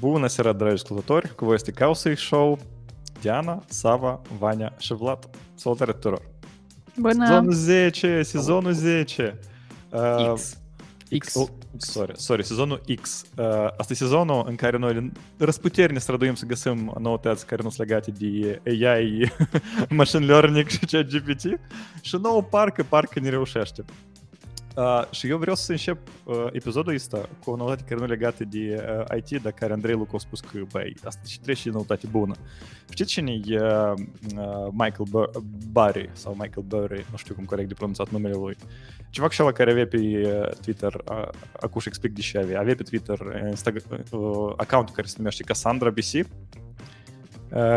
Був на серед Клотор, когось цікався йшов Діана, Сава, Ваня, Шевлад, Солотар Терор. Бана. Сезон зече, сезону зече. Икс. Икс. Сори, сори, сезону X. А с сезону Энкарину распутерни срадуемся ГСМ, но ты от Скарину слегати ди AI и машин learning чат GPT. Шиноу парк и парка не реушеште. Uh, și eu vreau să încep uh, episodul ăsta cu o noutate care nu legată de uh, IT, dar care Andrei Lucu a spus că, băi, asta și trece de noutate bună. Știți cine e uh, Michael Bur- Barry sau Michael Burry, nu știu cum corect de pronunțat numele lui. Ceva cu la care avea pe uh, Twitter, uh, acum și explic de ce avea, avea pe Twitter Instagram, uh, accountul care se numește Cassandra BC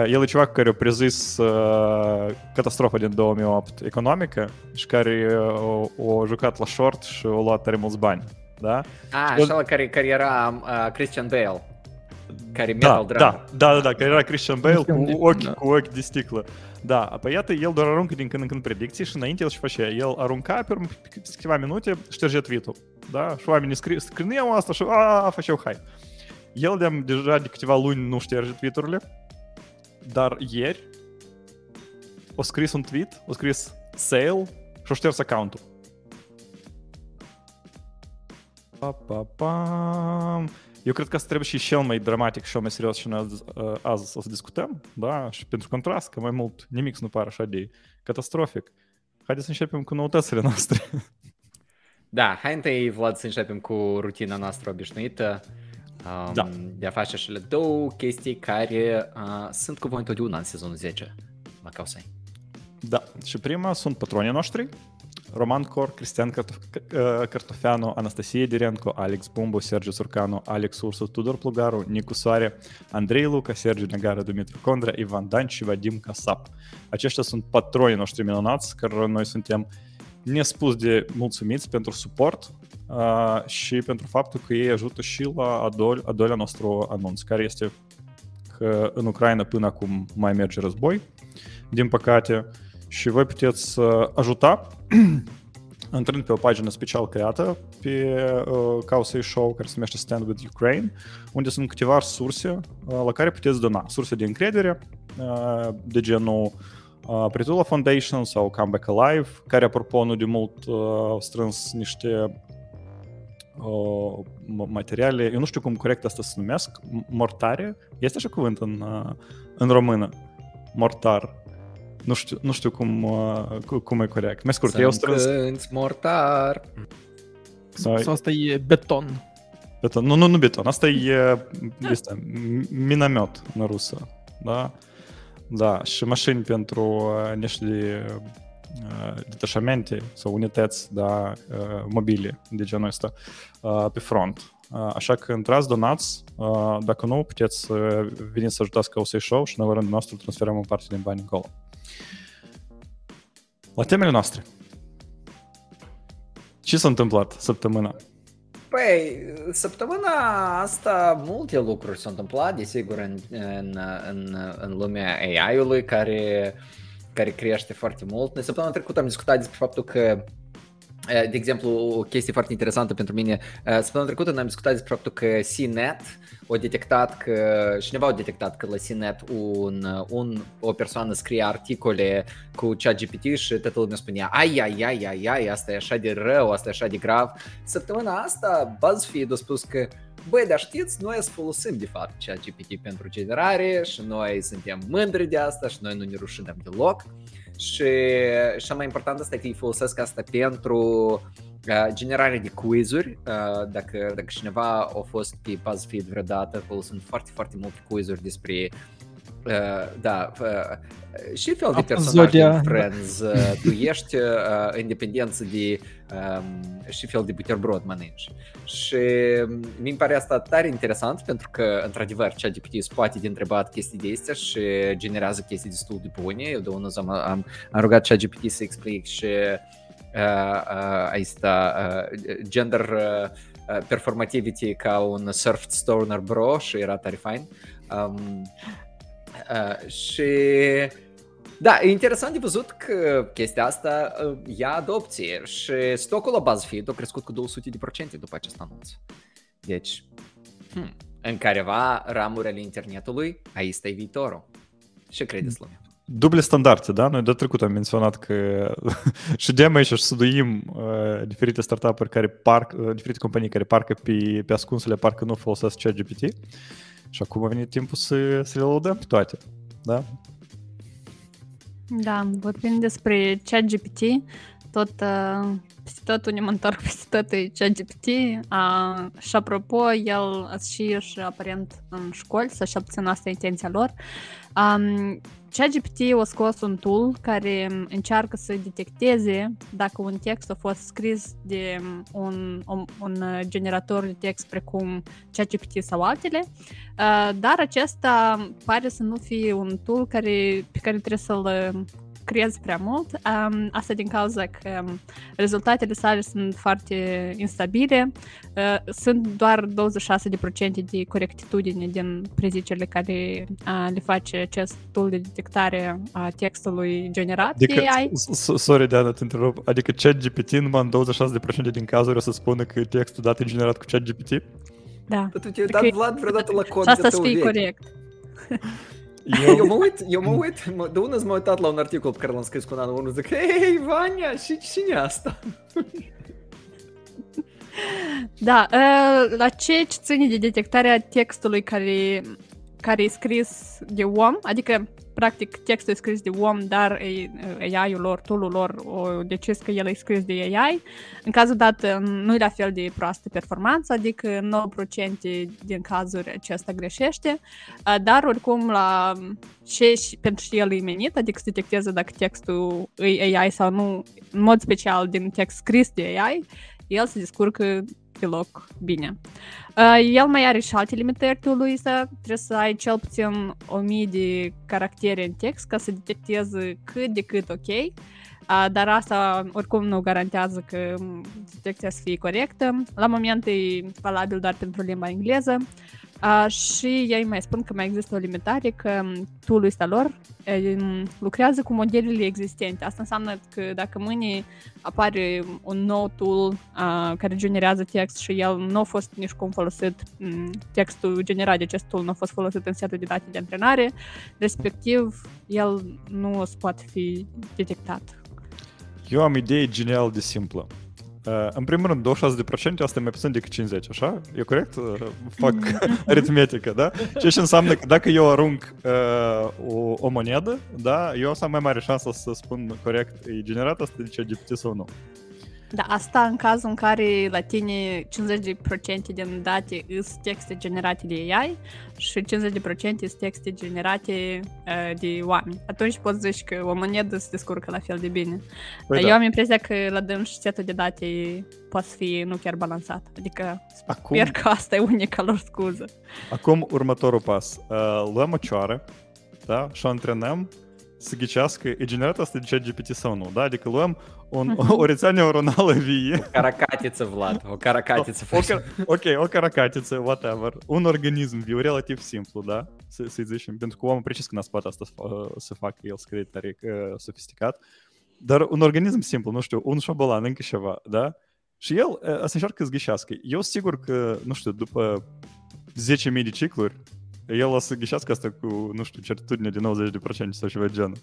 el e ceva care a prezis uh, catastrofa din 2008 economică și care uh, a jucat la short și a luat tare mulți bani. Da? A, așa la care, care era uh, Christian Bale. Care da, metal da, da, da, da, care era Christian Bale cu ochi, da. cu ochi de sticlă. Da, apoi iată, el doar aruncă din când în când predicții și înainte el și făcea. El arunca pe urmă câteva minute, șterge tweet-ul. Da? Și oamenii scri, scrineau asta și a, făceau hai. El de deja de câteva luni nu șterge tweet-urile dar ieri o scris un tweet, o scris sale și o șters accountul. Pa, pa, pa. Eu cred că asta trebuie și cel mai dramatic și cel mai serios și noi azi, uh, azi o să discutăm, da? Și pentru contrast, că mai mult nimic nu pare așa de catastrofic. Haideți să începem cu noutățile noastre. Da, hai întâi, Vlad, să începem cu rutina noastră obișnuită um, da. de a face acele două chestii care uh, sunt cu voi întotdeauna în sezonul 10. Macausai. Da, și prima sunt patronii noștri, Roman Cor, Cristian Cartofeanu, Anastasia Direnco, Alex Bumbu, Sergiu Surcanu, Alex Ursu, Tudor Plugaru, Nicu Soare, Andrei Luca, Sergiu Negara, Dumitru Condra, Ivan Dan și Vadim Casap. Aceștia sunt patronii noștri minunați, care noi suntem nespus de mulțumiți pentru suport uh, și pentru faptul că ei ajută și la a, dol- a doilea nostru anunț, care este că în Ucraina până acum mai merge război, din păcate, și voi puteți uh, ajuta intrând pe o pagină special creată pe uh, Causei Show, care se numește Stand with Ukraine, unde sunt câteva surse uh, la care puteți dona. Surse de încredere, uh, de genul uh, Pritula Foundation sau Come Back Alive, care, apropo, nu de mult uh, au strâns niște uh, materiale, eu nu știu cum corect asta se numesc, mortare? Este așa cuvânt în, uh, în română. Mortar. Nu știu, nu știu cum, uh, cum e corect. Mai scurt, eu strâns... mortar. Sau, sau asta e beton. Beton. Nu, nu, nu beton. Asta e este, minamет în rusă. Da? Da, și mașini pentru niște detașamente sau unități da, mobile de genul ăsta pe front. Așa că intrați, donați, dacă nu, puteți să veniți să ajutați ca OSA Show și noi la rândul nostru transferăm o parte din bani acolo. La temele noastre. Ce s-a întâmplat săptămâna? Păi, săptămâna asta multe lucruri s-au întâmplat, desigur, în, în, în, în lumea AI-ului, care, care crește foarte mult. Noi săptămâna trecută am discutat despre faptul că de exemplu, o chestie foarte interesantă pentru mine. Săptămâna trecută ne-am discutat despre faptul că CNET a detectat că, cineva a detectat că la CNET un, un, o persoană scrie articole cu ChatGPT și toată lumea spunea ai, ai, ai, ai, ai, asta e așa de rău, asta e așa de grav. Săptămâna asta BuzzFeed a spus că Băi, dar știți, noi să folosim de fapt ChatGPT pentru generare și noi suntem mândri de asta și noi nu ne rușinăm deloc. Și cea mai important asta e că îi folosesc asta pentru uh, generarea de quizuri. Uh, dacă, dacă cineva a fost pe BuzzFeed vreodată, folosind foarte, foarte multe quizuri despre Uh, da, uh, și fel de personaj din Friends, uh, tu ești uh, independență de um, și fel de buterbrod mănânci. Și mi pare asta tare interesant pentru că, într-adevăr, ChatGPT îți poate de întrebat chestii de astea și generează chestii destul de bune. Eu de unul am, am, am rugat ChatGPT să explic și uh, uh, asta, uh, gender uh, performativity ca un surf stoner bro și era tare fain. Um, Uh, și da, e interesant de văzut că chestia asta uh, ia adopție și stocul la BuzzFeed a crescut cu 200% după acest anunț. Deci, hmm, în careva ramuri ale internetului, aici e viitorul. Ce credeți lumea? Duble standarde, da? Noi de trecut am menționat că ședem aici și studuim uh, diferite startup-uri care parc, uh, diferite companii care parcă pe, pe ascunsele, parcă nu folosesc ChatGPT. Și acum a venit timpul să, să le laudăm pe toate, da? Da, vorbind despre ChatGPT, tot, uh, peste tot unde mă întorc peste tot e ChatGPT. Uh, și apropo, el și și aparent în școli, să-și obțină asta intenția lor. Um, ChatGPT a scos un tool care încearcă să detecteze dacă un text a fost scris de un, un, un generator de text precum ChatGPT sau altele, dar acesta pare să nu fie un tool care, pe care trebuie să-l crezi prea mult. Um, asta din cauza că um, rezultatele sale sunt foarte instabile. Uh, sunt doar 26% de corectitudine din prezicerile care uh, le face acest tool de detectare a textului generat adică, de AI. Sorry, Diana, te întrerup. Adică ChatGPT numai în 26% din cazuri o să spună că textul dat e generat cu ChatGPT? Da. Dar tu te-ai dat, Vlad, vreodată la cod Și asta să fie corect. Eu... eu mă uit, eu mă uit, mă, de unde m-am uitat la un articol pe care l-am scris cu un anul 1, zic, hei, Vania, și cine asta? Da, uh, la ce ține de detectarea textului care, care e scris de om, adică practic textul e scris de om, dar AI-ul lor, tool-ul lor o decis că el e scris de AI. În cazul dat nu e la fel de proastă performanță, adică 9% din cazuri acesta greșește, dar oricum la ce pentru și el e menit, adică să detecteze dacă textul e AI sau nu, în mod special din text scris de AI, el se descurcă deloc bine. Uh, el mai are și alte limitări tool ăsta, trebuie să ai cel puțin 1000 de caractere în text ca să detecteze cât de cât ok, uh, dar asta oricum nu garantează că detecția să fie corectă. La moment e valabil doar pentru limba engleză. Uh, și ei mai spun că mai există o limitare, că tool-ul ăsta lor uh, lucrează cu modelele existente. Asta înseamnă că dacă mâine apare un nou tool uh, care generează text și el nu a fost nici cum folosit, um, textul generat de acest tool nu a fost folosit în setul de date de antrenare, respectiv el nu o să poate fi detectat. Eu am idee genial de simplă. Uh, în primul rând, 26% asta e mai puțin decât 50, așa? E corect? Uh, fac aritmetică, da? Ceea ce înseamnă că dacă eu arunc uh, o, o monedă, da, eu o să am mai mare șansă să spun corect, e generat asta de ChatGPT sau nu. Da, asta în cazul în care la tine 50% din date sunt texte generate de AI și 50% sunt texte generate uh, de oameni. Atunci poți zici că o monedă se descurcă la fel de bine. Păi Dar da. eu am impresia că la dâns setul de date poate fi nu chiar balansat. Adică Acum... sper că asta e unica lor scuză. Acum următorul pas. Uh, luăm o cioară da? și o antrenăm să ghicească, e generat asta de ChatGPT sau nu, da? Adică luăm un, o rețea neuronală vie. O caracatiță, Vlad, o caracatiță. O, o, ok, o caracatiță, whatever. Un organism viu relativ simplu, da? Să, să zicem, pentru că omul precis când a spate asta să facă el scrie tare uh, sofisticat. Dar un organism simplu, nu știu, un șobolan, încă ceva, da? Și el uh, să încearcă să ghișească. Eu sigur că, nu știu, după 10.000 de cicluri, el o să ghișească asta cu, nu știu, certitudine de 90% sau ceva genul.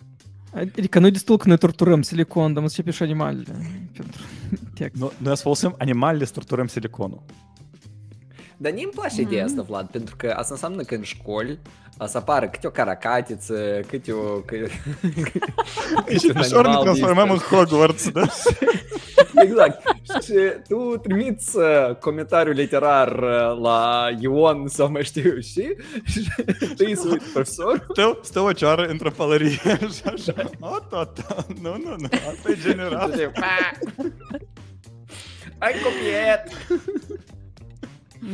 Adică nu destul că noi torturăm silicon, dar începe și animalele pentru text. No, noi să folosim animalele să torturăm siliconul. Dar nu-mi place ideea asta, Vlad, pentru că asta înseamnă că în școli o să apară câte o caracatiță, câte o... Și ușor ne transformăm în Hogwarts, da? Exact. Și tu trimiți comentariu literar la Ion sau mai știu și tu îi sui profesor. Stă, stă o ceară într-o pălărie și așa. O, tot, nu, nu, nu, asta e general. Ai copiat!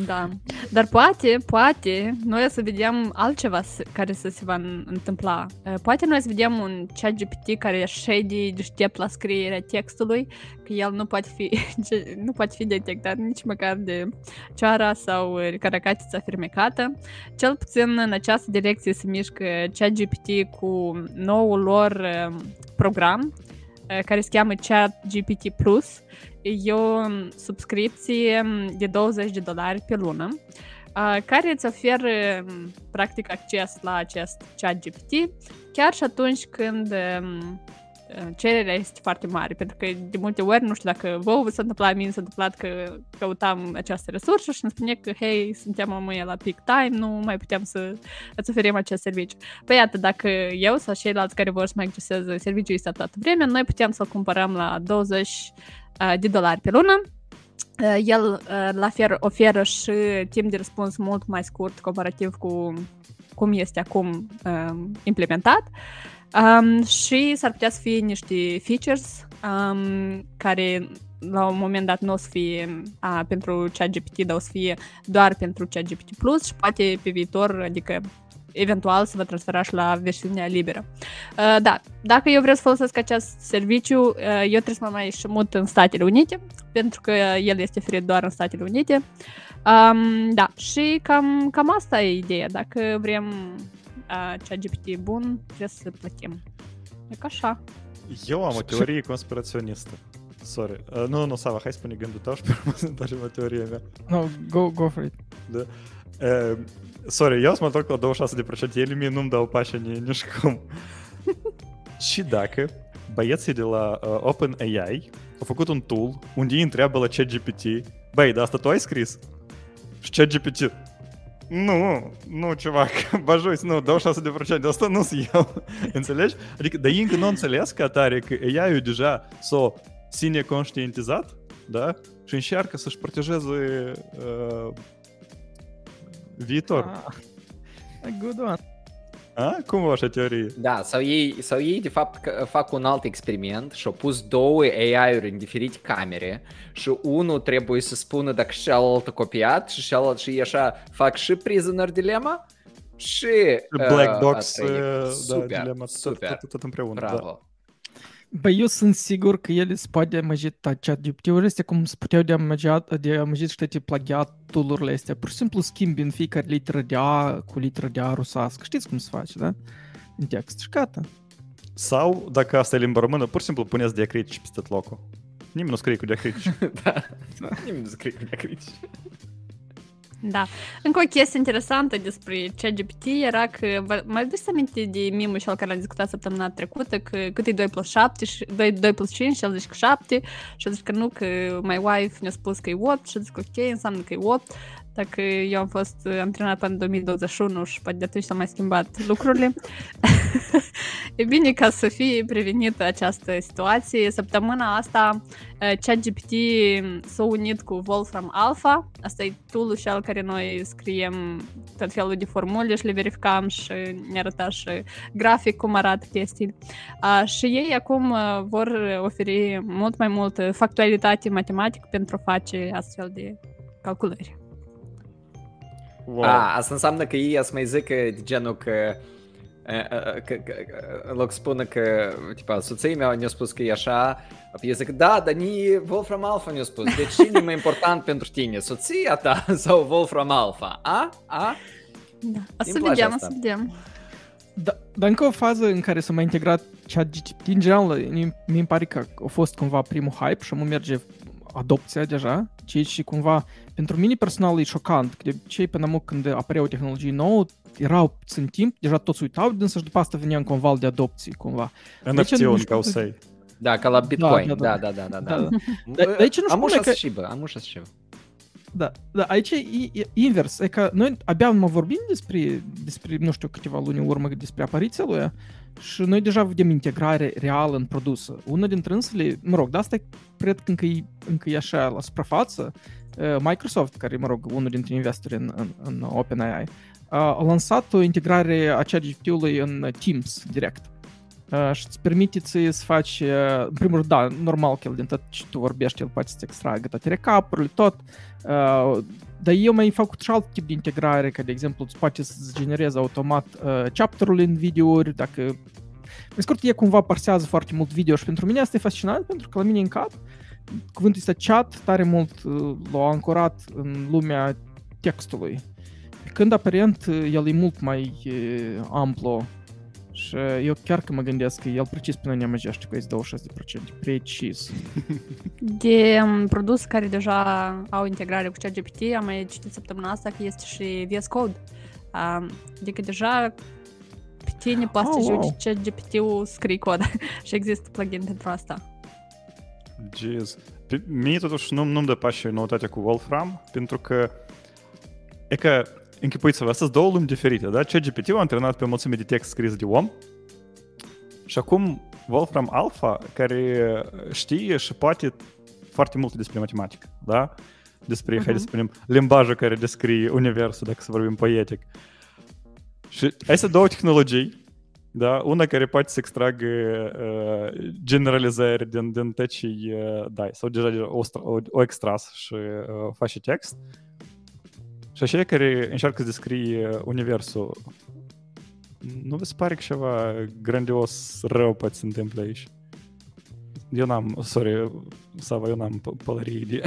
Da, dar poate, poate, noi o să vedem altceva care să se va întâmpla. Poate noi o să vedem un chat GPT care shady deștept la scrierea textului, că el nu poate fi, nu poate fi detectat nici măcar de ceara sau caracatița fermecată. Cel puțin în această direcție se mișcă chat GPT cu noul lor program care se cheamă Chat GPT Plus. E o subscripție de 20 de dolari pe lună uh, care îți oferă um, practic acces la acest chat GPT chiar și atunci când um, cererea este foarte mare, pentru că de multe ori, nu știu dacă vouă s-a întâmplat, mie s-a întâmplat că căutam această resursă și îmi spune că, hei, suntem mâine la peak time, nu mai putem să îți oferim acest serviciu. Păi iată, dacă eu sau ceilalți care vor să mai acceseze serviciul ăsta toată vremea, noi putem să-l cumpărăm la 20 de dolari pe lună, el la fel oferă și timp de răspuns mult mai scurt comparativ cu cum este acum implementat. Um, și s-ar putea să fie niște features um, care la un moment dat nu o să fie a, pentru ChatGPT, dar o să fie doar pentru ChatGPT Plus și poate pe viitor, adică eventual să vă transferați la versiunea liberă. Uh, da, dacă eu vreau să folosesc acest serviciu, uh, eu trebuie să mă mai și șmut în Statele Unite, pentru că el este oferit doar în Statele Unite. Um, da, și cam, cam asta e ideea. Dacă vrem a ChatGPT. E. Eu am o teorie conspiraționistă. Sorry. Uh, nu, nu, Sava, hai spune gândul tău și pe urmă să întoarcem la teoria mea. No, go, go for it. Da. Uh, sorry, eu mă întorc la 26%, ele mie nu-mi dau pașa nici cum. și dacă băieții de la uh, OpenAI au făcut un tool unde ei întreabă la ChatGPT, băi, dar asta tu ai scris? Și ChatGPT, nu, nu, ceva, băjuiți, nu, dau 6% de asta nu sunt eu. Înțelegi? Adică, dar ei încă nu înțeles ca tare că AI-ul deja s-o sine conștientizat, da? Și încearcă să-și protejeze uh, viitor. Ah, a good one. A? Cum o așa teorie? Da, sau ei, sau ei de fapt fac un alt experiment și au pus două AI-uri în diferite camere și unul trebuie să spună dacă celălalt a copiat și celălalt și așa fac și prisoner dilema și Black uh, Dogs, uh, da, super, dilema, super, tot, tot, tot împreună. Da. Bravo. Băi, eu sunt sigur că ele se poate amăgi chat GPT-uri astea cum se puteau de amăgit, de amăgit și toate plagiaturile astea. Pur și simplu schimbi în fiecare literă de A cu literă de A rusască. Știți cum se face, da? În text și gata. Sau, dacă asta e limba română, pur și simplu puneți diacritici peste tot locul. Nimeni nu scrie cu diacritici. da. Nimeni nu scrie cu diacritici. Da. Încă o chestie interesantă despre ChatGPT era că, vă mai aduceți aminte de mimul cel care l-am discutat săptămâna trecută, că cât e 2 plus 7, și 2, 2 plus 5 și el zice că 7 și el zice că nu, că my wife ne-a spus că e 8 și el zice că ok, înseamnă că e 8 dacă eu am fost antrenat până în 2021 și poate de atunci s-au mai schimbat lucrurile. e bine ca să fie prevenită această situație. Săptămâna asta ChatGPT s-a unit cu Wolfram Alpha. Asta e tool cel care noi scriem tot felul de formule și le verificam și ne arăta și grafic cum arată chestii. și ei acum vor oferi mult mai mult factualitate matematică pentru a face astfel de calculări. Wow. A, asta înseamnă că ei să mai zică de genul că că, că, în loc să spună că, tipa, soția mea ne-a spus că e așa, eu zic, da, dar ni Wolfram Alpha ne-a spus, deci cine e mai important pentru tine, soția ta sau Wolfram Alpha? A? A? Da, o să vedem, o să vedem. Da, dar încă o fază în care s-a mai integrat ChatGPT, în general, mi pare că a fost cumva primul hype și am merge adopția deja, ceea ce cumva pentru mine personal e șocant, că de obicei până acum când apărea o tehnologie nouă, erau în timp, deja toți uitau, însă și după asta venea în conval de adopții cumva. NFT-ul ca să Da, ca la Bitcoin, da, da, da, da. da, da. da. de aici nu am spune că... și, bă, am ușa și Da, da, aici e, e invers, e că noi abia mă vorbim despre, despre, nu știu, câteva luni în urmă despre apariția lui și noi deja vedem integrare reală în produsă. Una dintre însele, mă rog, de asta cred că încă e, încă e așa la suprafață, Microsoft, care, mă rog, unul dintre investori în, în, în OpenAI, a lansat o integrare a ChatGPT-ului în Teams direct. Uh, și îți permite să să faci, uh, în primul rând, da, normal că el din tot ce tu vorbești, el poate să-ți extragă toate recapurile, tot, uh, dar eu mai făcut și alt tip de integrare, ca de exemplu, îți poate să-ți genereze automat uh, chapterul în videouri, dacă... În scurt, e cumva parsează foarte mult video și pentru mine asta e fascinant, pentru că la mine în cap cuvântul este chat tare mult uh, l-a ancorat în lumea textului. Când aparent el e mult mai uh, amplu Și eu chiar că mă gândesc că el precis pe noi ne amăgește cu 26%. Precis. De um, produs care deja au integrare cu ChatGPT, am mai citit săptămâna asta că este și VS Code. Um, adică deja pe tine poate Oh, să wow. joci ChatGPT-ul scrii cod și există plugin pentru asta. Jeez. Pe mie totuși nu, nu-mi dă pașii noutatea cu Wolfram, pentru că e că închipuiți-vă, astea sunt două lumi diferite, da? ChatGPT-ul a antrenat pe o mulțime de text scris de om și acum Wolfram Alpha, care știe și poate foarte multe despre matematică, da? Despre, uh-huh. hai să Mhm. spunem, limbajul care descrie universul, dacă să vorbim poetic. Și astea două tehnologii, da, una care poate să extragă uh, generalizări din, din tot ce uh, dai, sau deja, deja o, stra- o, o extras și uh, face text. Și așa care încearcă să descrie uh, universul. Nu vi se pare că ceva grandios rău poate să se întâmple aici? Eu n-am, sorry, Sava, eu n-am p- pălării de,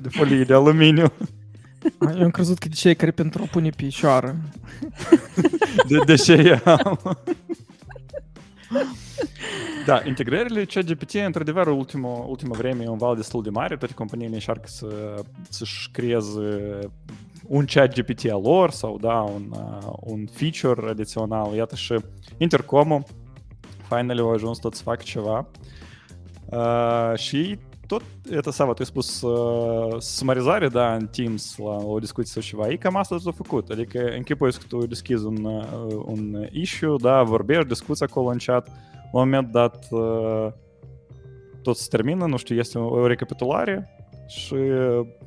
de folie de aluminiu. Eu am crezut că de cei care pentru a pune picioară. De, de ce eu am? Da, integrările ChatGPT, într-adevăr, ultima, ultima vreme e un val destul de mare, toate companiile încearcă să, să-și creeze sau, da, un, uh, un feature adițional. Iată și Intercomul, finally au ajuns tot să facă ceva. Uh, și tot, это ai spus uh, sumarizare, da, în Teams e tot a făcut. Adică închipuiesc că tu deschizi un, uh, un issue, da, vorbești, discuți acolo în chat, la un moment dat uh, tot se termină, nu știu, este o, o recapitulare și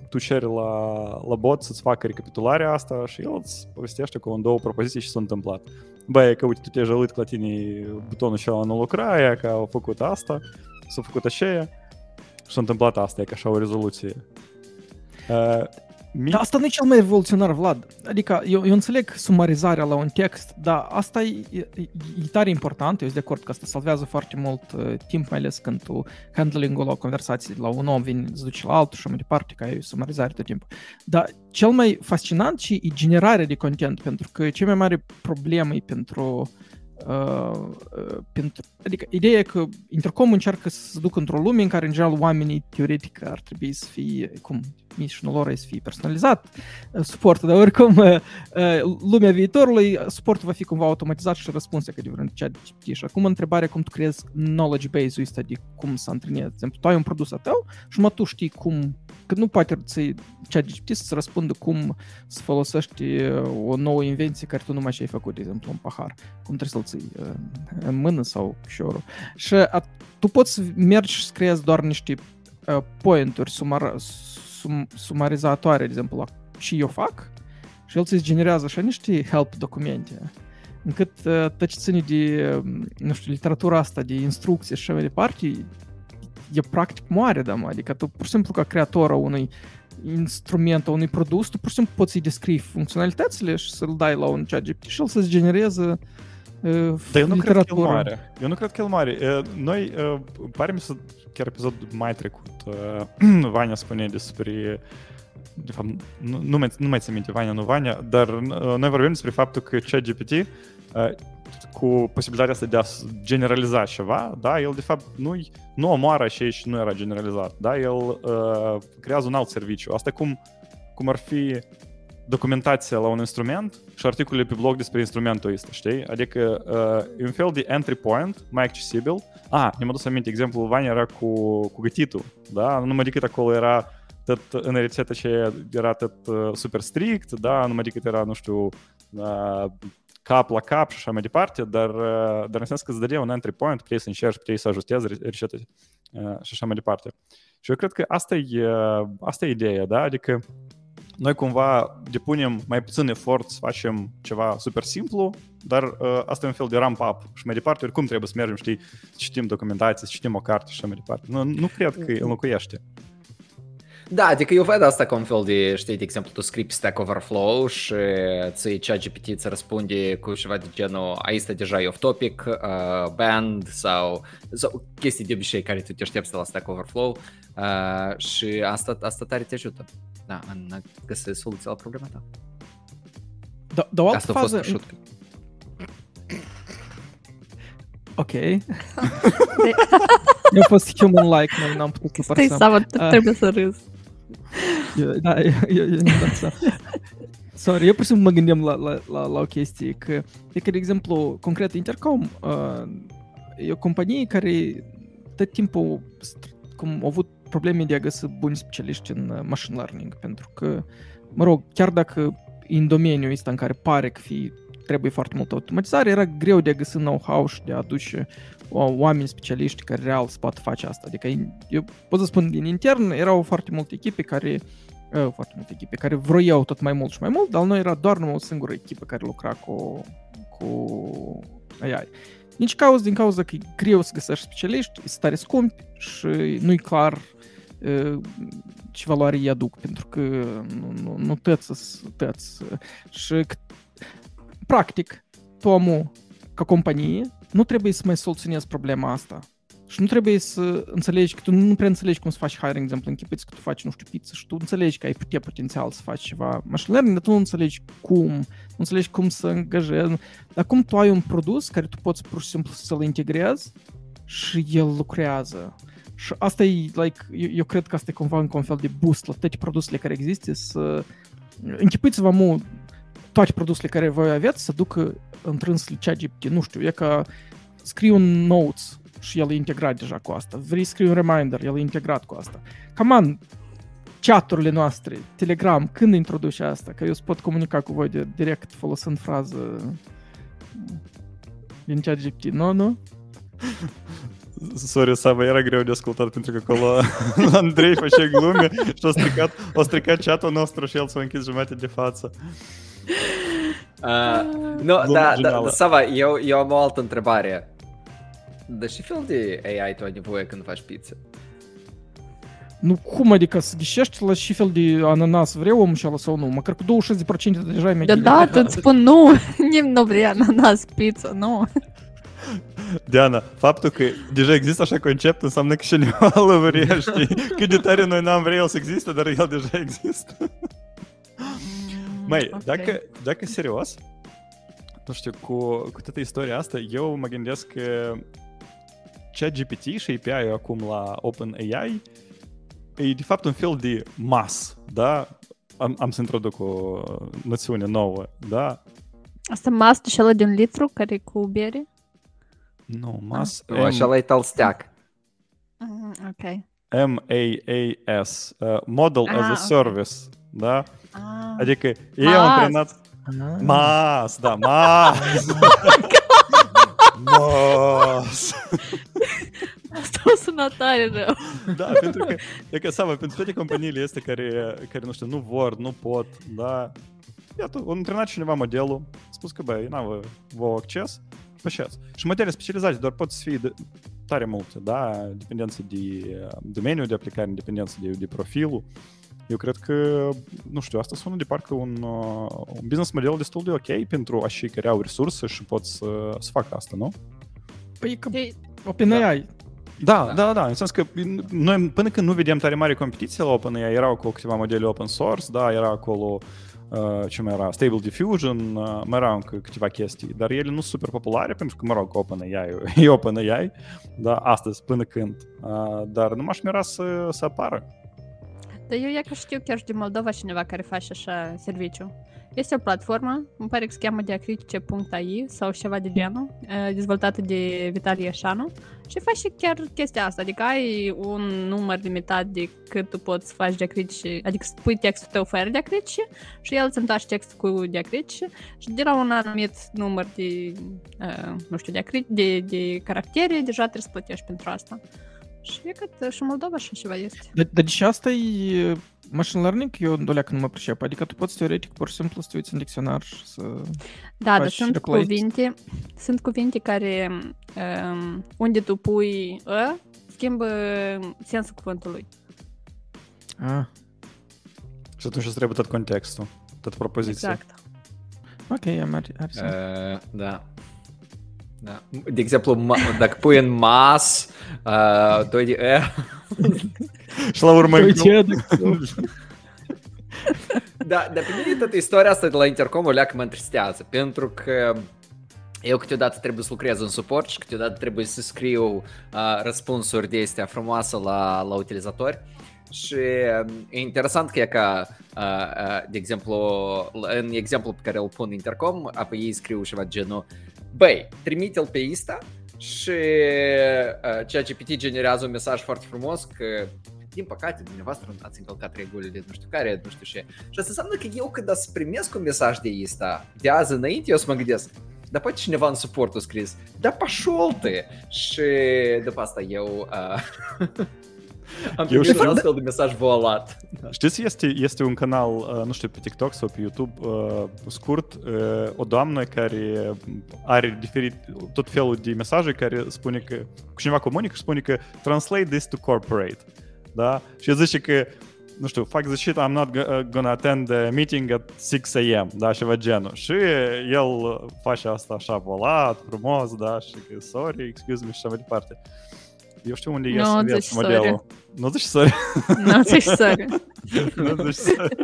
tu ceri la, la bot să-ți facă recapitularea asta și el îți povestește cu în două propoziții ce s-a întâmplat. Bă, e că uite, tu te-ai jălit că la tine butonul acela nu lucra, aia că au făcut asta, s-a făcut aceea și s-a întâmplat asta, e ca așa o rezoluție. Uh, mi- Dar asta nu e cel mai evoluționar, Vlad. Adică eu, eu înțeleg sumarizarea la un text, dar asta e, e, e tare important, eu sunt de acord că asta salvează foarte mult uh, timp, mai ales când tu handling-ul la o conversație la un om vine, îți duce la altul și mai departe, că ai sumarizare tot timpul. Dar cel mai fascinant și e generarea de content, pentru că cea mai mare problemă e pentru Uh, uh, pentru, adică ideea e că Intercom încearcă să se ducă într-o lume în care, în general, oamenii teoretic ar trebui să fie, cum, mission lor e să fie personalizat uh, suportul, dar oricum uh, uh, lumea viitorului, uh, suportul va fi cumva automatizat și răspunse că de vreun chat GPT. Și acum întrebarea cum tu creezi knowledge base-ul ăsta de cum să antrenezi. De exemplu, tu ai un produs al tău și mă tu știi cum, că nu poate să chat GPT să răspundă cum să folosești uh, o nouă invenție care tu nu mai și ai făcut, de exemplu, un pahar cum trebuie să-l ții uh, în mână sau piciorul. Și a, tu poți să mergi și să creezi doar niște uh, point-uri sumar, sum, sumarizatoare, de exemplu, la ce eu fac și el ți generează așa niște help documente încât uh, tot ce ține de, uh, nu știu, literatura asta, de instrucții și așa mai departe, e, e practic moare, da, mă. Adică tu, pur și simplu, ca creator a unui instrument, a unui produs, tu pur și simplu poți să-i descrii funcționalitățile și să-l dai la un chat GPT și el să-ți genereze uh, Dar eu nu cred că el literatură. mare. Eu nu cred că el mare. E, Noi, e, pare mi să chiar episodul mai trecut, e, Vania spune despre de fapt, nu, nu, mai, nu mai țin minte Vania, nu Vania, dar e, noi vorbim despre faptul că ChatGPT e, cu posibilitatea asta de a s- generaliza ceva, da, el de fapt nu, nu omoară și și nu era generalizat, da, el uh, creează un alt serviciu. Asta cum, cum ar fi documentația la un instrument și articole pe blog despre instrumentul ăsta, știi? Adică uh, e un fel de entry point mai accesibil. Ah, ne-am adus aminte, exemplul Vania era cu, cu gătitul, da? Numai decât acolo era tot, în rețeta aceea era tot uh, super strict, da? Numai decât era, nu știu, uh, cap la cap și așa mai departe, dar, uh, dar în sens că îți dădea un entry point, puteai să încerci, puteai să ajustezi re- rețeta uh, și așa mai departe. Și eu cred că asta e, uh, asta e ideea, da? Adică noi cumva depunem mai puțin efort să facem ceva super simplu, dar uh, asta e un fel de ramp-up și mai departe, oricum trebuie să mergem, știi, să citim documentații, să citim o carte și așa mai departe. Nu, nu cred că înlocuiește. Da, adică eu văd asta ca un fel de, știi, de exemplu, tu scrii pe Stack Overflow și ți ChatGPT îți răspunde cu ceva de genul aici deja e off-topic, uh, band sau, sau chestii de obicei care tu te aștepți de la Stack Overflow uh, și asta, asta tare te ajută. Da, în a găsi soluția la problema ta. Da, dar o altă Asta a fost fază, o șutcă. Ok. Eu a fost human-like, noi n-am putut să Stai, părsăm. Sava, tu Ah. trebuie să râzi. Eu- Da, eu, eu, eu nu-mi dau seama. Sorry, eu pur și simplu mă gândeam la, la, la, la o chestie, că, e că, de exemplu, concret, Intercom uh, e o companie care tot timpul st- cum au avut probleme de a găsi buni specialiști în uh, machine learning, pentru că, mă rog, chiar dacă e în domeniul ăsta în care pare că fi, trebuie foarte multă automatizare, era greu de a găsi know-how și de a aduce o- oameni specialiști care real să poată face asta. Adică eu pot să spun din intern, erau foarte multe echipe care uh, foarte multe echipe care vroiau tot mai mult și mai mult, dar noi era doar numai o singură echipă care lucra cu, cu AI. Nici cauză, din cauza că e greu să găsești specialiști, sunt tare scumpi și nu-i clar uh, ce valoare îi aduc, pentru că nu, nu, nu tăți să tăți. Și că, practic, tu omul, ca companie, nu trebuie să mai soluționezi problema asta. Și nu trebuie să înțelegi că tu nu prea înțelegi cum să faci hiring, de exemplu, închipuiți că tu faci, nu știu, pizza și tu înțelegi că ai putea potențial să faci ceva machine learning, dar tu nu înțelegi cum, nu înțelegi cum să angajezi. Dar cum tu ai un produs care tu poți pur și simplu să-l integrezi și el lucrează. Și asta e, like, eu, eu cred că asta e cumva încă un fel de boost la toate produsele care există să... Închipuiți-vă mu toate produsele care voi aveți să ducă întrâns ChatGPT, nu știu, e ca scrii un notes și el e integrat deja cu asta. Vrei să scrii un reminder, el e integrat cu asta. Come on, chaturile noastre, Telegram, când introduci asta? Că eu să pot comunica cu voi de, direct folosind frază din ChatGPT, nu, nu? Sorry, Sava, era greu de ascultat pentru că acolo Andrei făcea glume și a stricat, a stricat chat-ul nostru și el s-a închis jumătate de față. Uh, nu, Glumă da, da, genială. da, Sava, eu, eu am o altă întrebare. Dar ce fel de AI tu ai nevoie când faci pizza? Nu, cum adică să ghișești la ce fel de ananas vrea omul și ala sau nu? Măcar cu 26% deja mi-a Da, da, tu-ți spun nu, nimeni nu vrea ananas pizza, nu. Diana, faptul că deja există așa concept înseamnă că cineva îl vrea, știi? Cât de tare noi n-am vrea el să existe, dar el deja există. Măi, Ok. dacă, dacă serios, nu știu, cu, cu toată istoria asta, eu mă gândesc că ChatGPT și API-ul acum la OpenAI e de fapt un fel de mas, da? Am, am să introduc o noțiune nouă, da? Asta masă și ăla de un litru care e cu bere? Nu, mas, Nu, așa e talsteac. Mm, Ok. M-A-A-S, uh, Model as Ah, a ok. Service, da? Ah. Adică au Mas. antrenat... Mas, da, mas! Mas! Asta o sună tare rău. Da, pentru că, e că, Sava, pentru toate companiile astea care, care, nu știu, nu vor, nu pot, da, iată, au antrenat cineva modelul, a spus că, băi, n-am vă acces, făceți. Și modele specializate doar pot să fie de, tare multe, da, în dependență de uh, domeniul de aplicare, în dependență de, de profilul. Eu cred că, nu știu, asta sună de parcă un, uh, un business model destul de ok pentru așa care au resurse și pot să, să facă asta, nu? Păi că Ei, OpenAI. Da, Da. da, da, în sens că noi până când nu vedem tare mare competiție la OpenAI, erau acolo câteva modele open source, da, era acolo uh, ce mai era, Stable Diffusion, uh, mai erau încă câteva chestii, dar ele nu sunt super populare pentru că, mă rog, OpenAI e OpenAI, da, astăzi, până când, uh, dar nu m-aș mira să, să apară. Dar eu e că știu chiar și din Moldova cineva care face așa serviciu. Este o platformă, îmi pare că se cheamă diacritice.ai sau ceva de genul, eh, dezvoltată de Vitalie Eșanu și face chiar chestia asta, adică ai un număr limitat de cât tu poți să faci diacritice, adică să pui textul tău fără diacritice și el îți întoarce textul cu diacritice și de la un anumit număr de, eh, nu știu, diacrit, de, de caractere, deja trebuie să plătești pentru asta. Și e că și în Moldova așa ceva este. Dar, dar și asta e machine learning, eu doar că nu mă pricep. Adică tu poți teoretic pur și simplu să te uiți în dicționar și să... Da, dar faci sunt replace. cuvinte, sunt cuvinte care um, unde tu pui ă, schimbă sensul cuvântului. Ah, Și atunci îți trebuie tot contextul, tot propoziția. Exact. ok, am are, are sens. Uh, da. Da. De exemplu, ma- dacă pui în mas, uh, doi de e, Și la urmă, Uite, dacă- Da, dar pe mine toată istoria asta de la Intercom o leacă mă întristează, pentru că eu câteodată trebuie să lucrez în suport și câteodată trebuie să scriu uh, răspunsuri de astea frumoase la, la utilizatori. Și e interesant că e ca, uh, uh, de exemplu, în exemplu pe care îl pun Intercom, apoi ei scriu ceva genul Băi, trimite-l pe Insta și uh, ceea ce PT generează un mesaj foarte frumos că din păcate, dumneavoastră ați încălcat regulile, nu știu care, nu știu ce. Și asta înseamnă că eu când să primesc un mesaj de Insta, de azi înainte, eu să mă gândesc, dar poate cineva în suport a scris, da pașol te! Și după asta eu uh, am Eu primit știu- un astfel de mesaj voalat. Știți, este, este un canal, uh, nu știu, pe TikTok sau pe YouTube, uh, scurt, uh, o doamnă care are diferit, tot felul de mesaje care spune că, cineva comunică și spune că translate this to corporate, da? Și el zice că, nu știu, fac the shit, I'm not go- uh, gonna attend the meeting at 6 a.m., da, ceva genul. Și el uh, face asta așa volat, frumos, da, și că sorry, excuse me și așa mai departe. Eu știu unde e Nu să zici înveți sorry. modelul. Nu zici sorry. Nu zici sorry. nu zici sorry.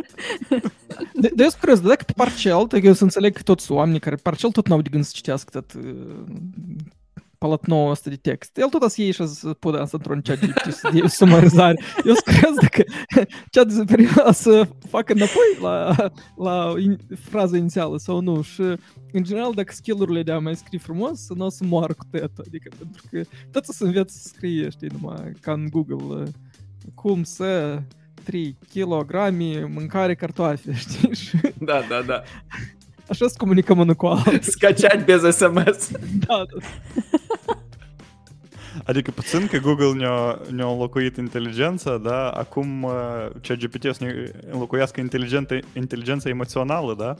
Dar eu sunt curios, dacă pe parcel, eu să înțeleg că toți oamenii care parcel tot n-au de gând să citească tot palătnouă de text. El tot să iei și să pudă să într-un cea de sumarizare. Eu scriez dacă cea de perioadă să facă înapoi la, la in, fraza inițială sau nu. În general, dacă skill-urile de a mai scrie frumos, nu o să moară cu tătă. Adică, pentru că tot să înveți să scrie, știi, numai ca cum să 3 kg mâncare cartoafi, știi? Da, da, da. așa să comunicăm unul cu altul. Скачать без SMS. Da, da. Adică puțin că Google ne-a, ne-a înlocuit inteligența, da? Acum uh, ChatGPT o să ne înlocuiască inteligența, inteligența emoțională, da?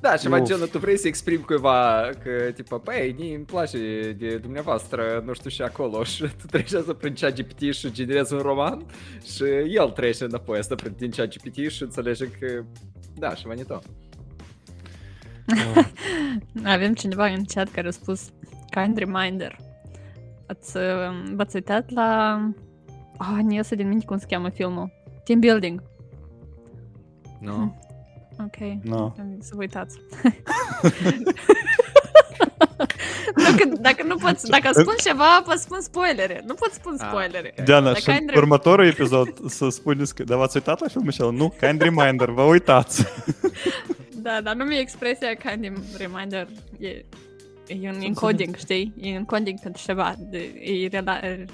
Da, ceva Uf. genul, tu vrei să exprimi cuiva că, tipo, păi, mie îmi place de dumneavoastră, nu știu și acolo, și tu treci asta prin ChatGPT și generezi un roman și el trece înapoi asta prin din ChatGPT și înțelege că, da, ceva ne tot. Avem cineva în chat care a spus kind reminder. Ați, uh, v-ați uitat la... Ah, nu iese din minte cum se cheamă filmul. Team Building. Nu? Ok. No. Să vă uitați. dacă, dacă nu poți, dacă spun ceva, pot spun spoilere. Nu pot spun Ah, spoilere. ok. Diana, Dar și kind în următorul episod să spuneți că... Dar v-ați uitat la filmul ăla? Nu, kind reminder, vă uitați. Da, dar nu mi-e expresia kind reminder. E, e un encoding, știi? E un encoding pentru ceva. De, e rela-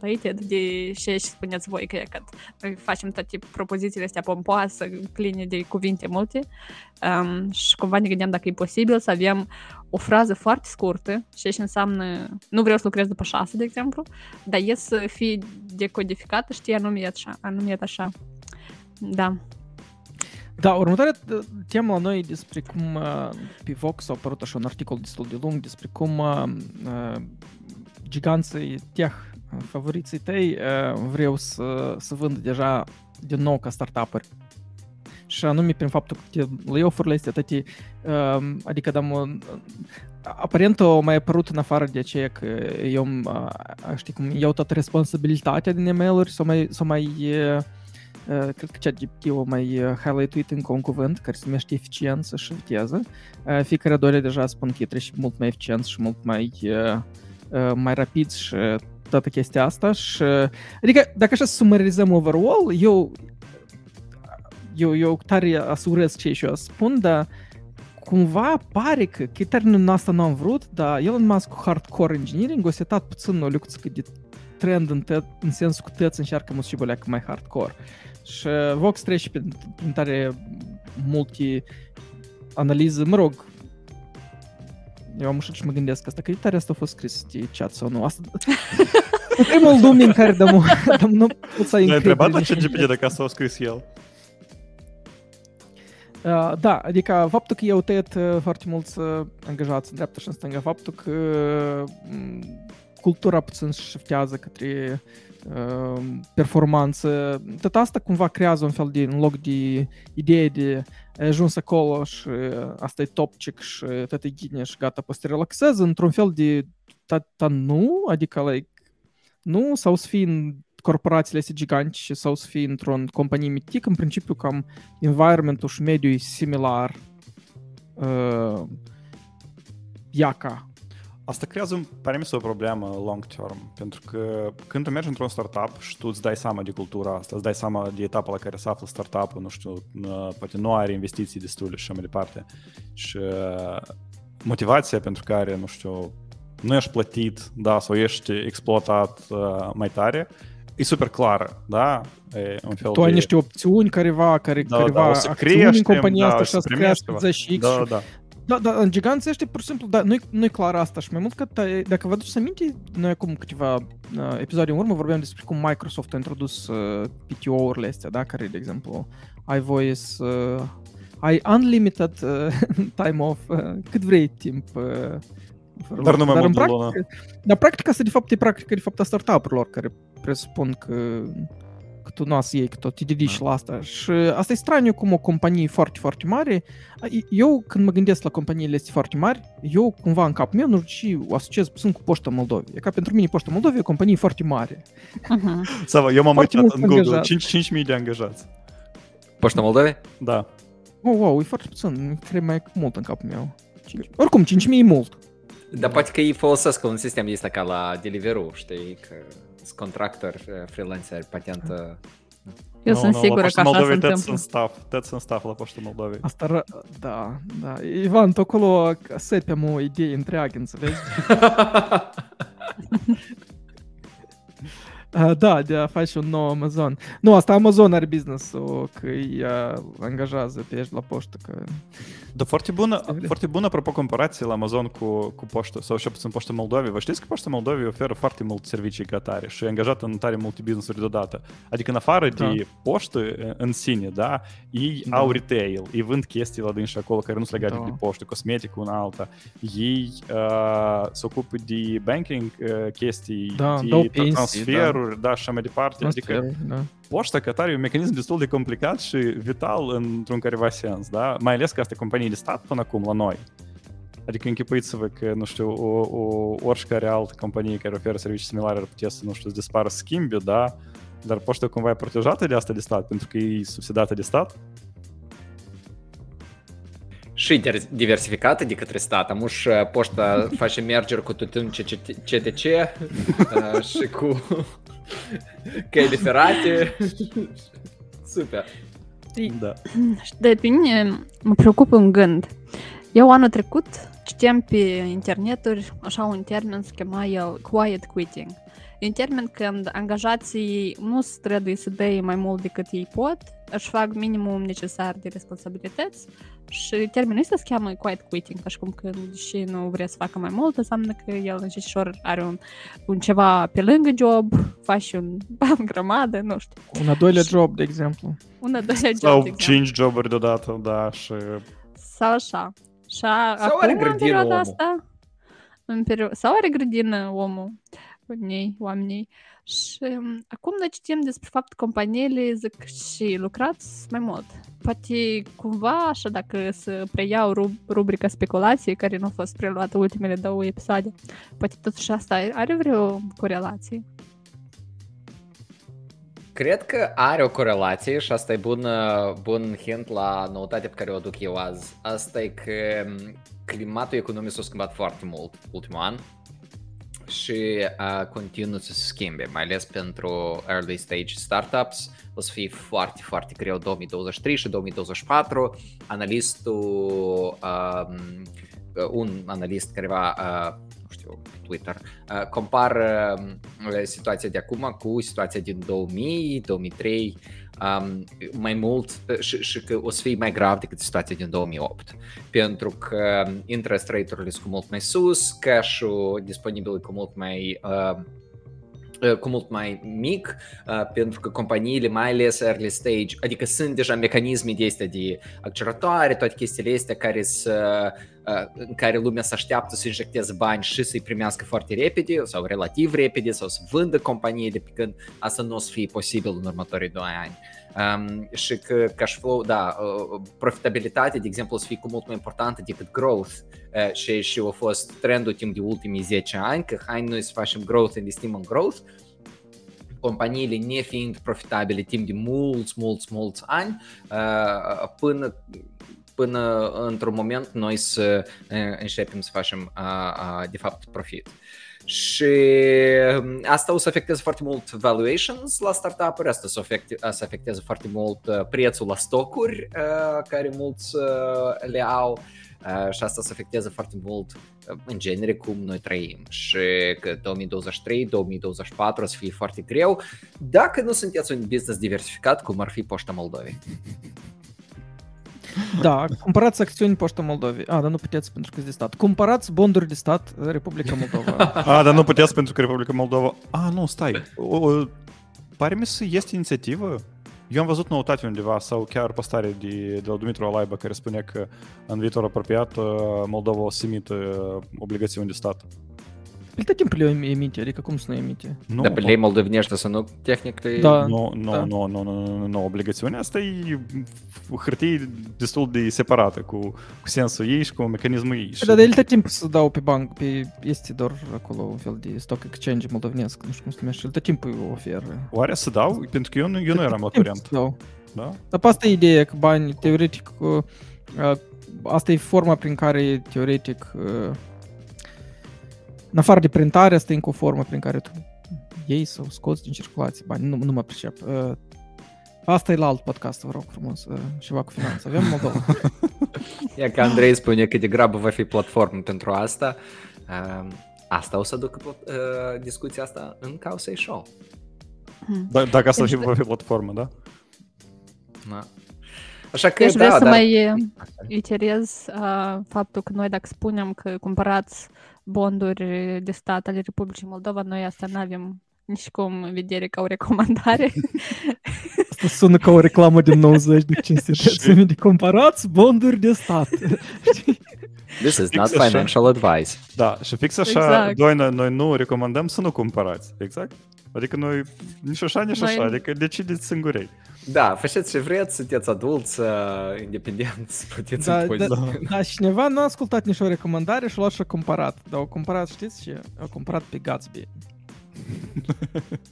related de ce spuneți voi, că, e că noi facem toate propozițiile astea pompoase, pline de cuvinte multe um, și cumva ne gândeam dacă e posibil să avem o frază foarte scurtă, ce și înseamnă, nu vreau să lucrez după șase, de exemplu, dar e să fie decodificată, știi, anume așa, anume așa. Da. Da, următoarea uh, temă la noi e despre cum uh, pe Vox a apărut așa un articol destul de lung despre cum uh, uh, giganții tech, uh, favoriții tăi, uh, vreau să, să vândă deja din nou ca startup-uri. Și anume prin faptul că te layoff-urile astea, toate, uh, adică dăm un, aparent au mai apărut în afară de aceea că eu, uh, știi cum, iau toată responsabilitatea din e-mail-uri sau mai, sau mai uh, Uh, cred că ChatGPT-ul mai uh, highlight-uit încă un cuvânt care se numește eficiență și viteză. Uh, Fiecare doi deja spun că e trebuie și mult mai eficient și mult mai, uh, uh, mai rapid și toată chestia asta. Și, adică, dacă așa să sumarizăm overall, eu, eu, eu tare asurez ce și eu spun, dar cumva pare că, că termenul asta nu am vrut, dar Elon Musk cu hardcore engineering a setat puțin o lucruță de trend în, te- în sensul că tăți încearcă mult și boleacă mai hardcore. Și Vox trece prin, prin tare multe analize, mă rog, eu am ușat și mă gândesc asta, că tare asta a fost scris de chat sau nu. Asta... În primul lume în care dăm, dăm nu pot să ai Ne-ai întrebat la încredere în ChatGPT dacă asta a scris el. Uh, da, adică faptul că eu tăiat uh, foarte mulți uh, angajați în dreapta și în stânga, faptul că um, cultura puțin se shiftează către uh, performanță, tot asta cumva creează un fel de, în loc de idee de ai ajuns acolo și uh, asta e topcic și tot e ghine și gata, poți să te relaxezi într-un fel de ta, ta nu, adică like, nu, sau să fii în corporațiile astea gigantice sau să fii într-o companie mitic, în principiu cam environmentul și mediul e similar uh, iaca. Asta creează, pare mi se o problemă long term, pentru că când tu mergi într-un startup și tu îți dai seama de cultura asta, îți dai seama de etapa la care se află startup-ul, nu știu, poate nu are investiții destule și așa mai departe. Și uh, motivația pentru care, nu știu, nu ești plătit, da, sau ești exploatat uh, mai tare, e super clară, da? E un fel tu de... ai niște opțiuni careva, care, da, careva da, o să acțiuni creștem, în compania da, asta o și să să crească primesc 10x Da, și da. Da, da, în giganții ăștia, pur și simplu, da, nu-i, nu-i clar asta și mai mult că, ta- dacă vă aduceți aminte, noi acum câteva uh, episoade în urmă vorbeam despre cum Microsoft a introdus uh, PTO-urile astea, da, care, de exemplu, ai voie să... ai unlimited uh, time off, uh, cât vrei timp. Uh, fără Dar nu mai Dar în mult de o lună. practică, dar practica asta, de fapt, e practica, de fapt, a startup-urilor care presupun că că tu nu să iei, că tot te dedici la asta. Și asta e straniu cum o companie foarte, foarte mare. Eu, când mă gândesc la companiile astea foarte mari, eu cumva în capul meu, nu știu și o asociez sunt cu Poșta Moldovei. E ca pentru mine Poșta Moldovei e o companie foarte mare. Uh-huh. Sava, eu m-am Foarte uitat mulți în Google, angajați. 5 5.000 de angajați. Poșta Moldovei? Da. Oh, wow, e foarte puțin, cred mai mult în capul meu. Cinci- Oricum, 5.000 e mult. Dar poate că ei folosesc un sistem de ăsta ca la Deliveroo, știi, că sunt contractori, freelanceri, patentă. Eu Nu, sunt nu, sigură că așa se Moldovei, întâmplă. Tăți sunt staff, tăți sunt staff la Poșta Moldovei. Asta, ră- da, da. Ivan, tu acolo sepem o idee întreagă, înțelegi? Uh, da, de a face un nou Amazon. Nu, asta Amazon are business-ul, că îi uh, angajează pe ești la poștă, că... Da, foarte bună, Asta e foarte bună, apropo, comparație la Amazon cu, cu Poșta, sau și puțin Poșta Moldovei. Vă știți că Poșta Moldovei oferă foarte mult servicii ca tare și e angajată în tare multe business-uri deodată. Adică în afară Da. de poștă e, în sine, da, ei Da. au retail, ei vând chestii la dânsi acolo care nu sunt legate Da. de poștă, cosmetic una alta. Ei uh, se ocupă de banking uh, chestii, Da, de dau tra- pensii, transferuri, da. și așa mai departe. Adică Transfer, da. Poșta ca tare e un mecanism destul de complicat și vital într-un careva sens, da? Mai ales că asta e companie de stat până acum la noi. Adică închipuiți-vă că, nu știu, o, o, oricare altă companie care oferă servicii similare ar putea să, nu știu, să dispară schimbiul, da? Dar poșta cumva e protejată de asta de stat, pentru că e subsidată de stat. Și der- diversificată de către stat. Amuș uh, poșta face merger cu tutun CTC uh, și cu căile ferate. Super. Da. Și de pe mine mă preocupă un gând. Eu anul trecut citeam pe interneturi așa un termen se chema el quiet quitting. E un termen când angajații nu trebuie să dea mai mult decât ei pot, își fac minimum necesar de responsabilități și termenul ăsta se cheamă quiet quitting, așa cum că și nu vrea să facă mai mult, înseamnă că el înceșor are un, un ceva pe lângă job, face un grămadă, nu știu, Un al doilea job, de exemplu. un al doilea job, Sau de exemplu. 5 joburi deodată, da, și Sau așa. Și a, Sau acum, are în grădină perioada omul. asta, în perio- sau are grădină omul, unii oamenii. Și um, acum noi citim despre fapt că companiile zic și lucrați mai mult. Poate cumva, așa, dacă să preiau rub- rubrica speculație, care nu a fost preluată ultimele două episoade, poate totuși asta are vreo corelație. Cred că are o corelație și asta e bun, uh, bun hint la noutatea pe care o aduc eu azi. Asta e că m, climatul economic s-a schimbat foarte mult ultimul an și uh, continuă să se schimbe, mai ales pentru early stage startups. O să fie foarte, foarte greu 2023 și 2024. Analistul, um, un analist care va, uh, nu știu, pe Twitter, uh, compară uh, situația de acum cu situația din 2000, 2003, um, mai mult uh, și, și că o să fie mai grav decât situația din 2008 pentru că interest rate-urile sunt cu mult mai sus, cash-ul disponibil e cu mult mai uh, uh, cu mult mai mic, uh, pentru că companiile, mai ales early stage, adică sunt deja mecanisme de astea de acceleratoare, toate chestiile astea care să, uh, în care lumea se așteaptă să injecteze bani și să-i primească foarte repede sau relativ repede sau să vândă companiile pe când asta nu o să fie posibil în următorii 2 ani. Um, și că cash flow, da, uh, profitabilitatea, de exemplu, o să fie cu mult mai importantă decât growth uh, și, și a fost trendul timp de ultimii 10 ani, că hai noi să facem growth, investim în growth, companiile nefiind profitabile timp de mulți, mulți, mulți ani, uh, până până într-un moment noi să începem să facem de fapt profit. Și asta o să afecteze foarte mult valuations la startup-uri, asta o să, afecte, să afecteze foarte mult prețul la stocuri care mulți le au și asta să afecteze foarte mult în genere cum noi trăim și că 2023-2024 o să fie foarte greu dacă nu sunteți un business diversificat cum ar fi Poșta Moldovei. Da, cumpărați acțiuni Poșta Moldovei. A, dar nu puteți pentru că de stat. Cumpărați bonduri de stat Republica Moldova. A, dar nu puteți pentru că Republica Moldova... A, nu, stai. O, pare mi să este inițiativă eu am văzut noutate undeva sau chiar postare de, de la Dumitru Alaiba care spune că în viitor apropiat Moldova o să emită obligațiuni de stat. Pe tot timpul le emite, adică cum să nu emite? Nu, Dar pe lei moldovenești să nu, tehnic, da. Nu, nu, da. nu, nu, nu, nu, nu, obligațiunea asta e hârtie destul de separată cu, cu sensul ei și cu mecanismul ei. Da, dar el tot timpul să dau pe banc, pe, este doar acolo un fel de stock exchange moldovenesc, nu știu cum se numește, el tot timpul oferă. Oare să dau? Pentru că eu nu, eu nu eram la curent. Dau. Da? Dar pe asta e ideea, că bani, teoretic, asta e forma prin care, teoretic, în afară de printare, asta e încă o formă prin care tu iei sau scoți din circulație bani. Nu, nu mă pricep. Uh, asta e la alt podcast, vă rog frumos, uh, ceva cu finanțe. Avem Moldova. E că Andrei spune că de grabă va fi platformă pentru asta. Uh, asta o să ducă discuția asta în Causei Show. Da, dacă asta va fi platformă, da? Da. Așa că, Deci da, vreau să dar... mai iterez uh, faptul că noi dacă spunem că cumpărați bonduri de stat ale Republicii Moldova, noi asta nu avem nici cum în vedere ca o recomandare. Asta sună ca o reclamă din 90 de 500 de comparați bonduri de stat. This is not financial advice. Da, și fix așa, exact. noi, noi nu recomandăm să nu cumpărați. Exact? Adică noi nici așa, nici așa, noi... adică decideți singurei. Da, faceți ce vreți, sunteți adulți, uh, independenți, puteți da, da, da, da, cineva nu a ascultat nici o recomandare și a luat și a cumpărat. Dar au cumpărat, știți ce? Au cumpărat pe Gatsby.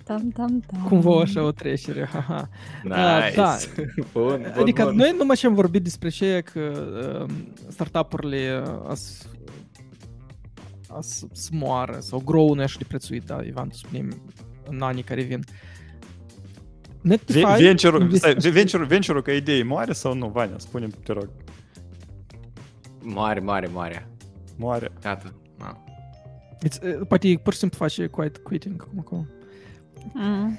Tam, tam, tam. Cumva așa o trecere, haha. Nice. Da. bun, bun, adică bun. noi numai ce am vorbit despre ce că uh, startup-urile as, as, să moară sau grow nu așa de prețuit, da, Ivan, tu spunem în anii care vin. Netify, venture-ul, stai, venture, venture ca idee moare sau nu, Vania? Spune te rog. Moare, moare, moare. Moare. Gata. Da. It's, uh, poate pur și simplu face quiet quitting acum acolo. Mm.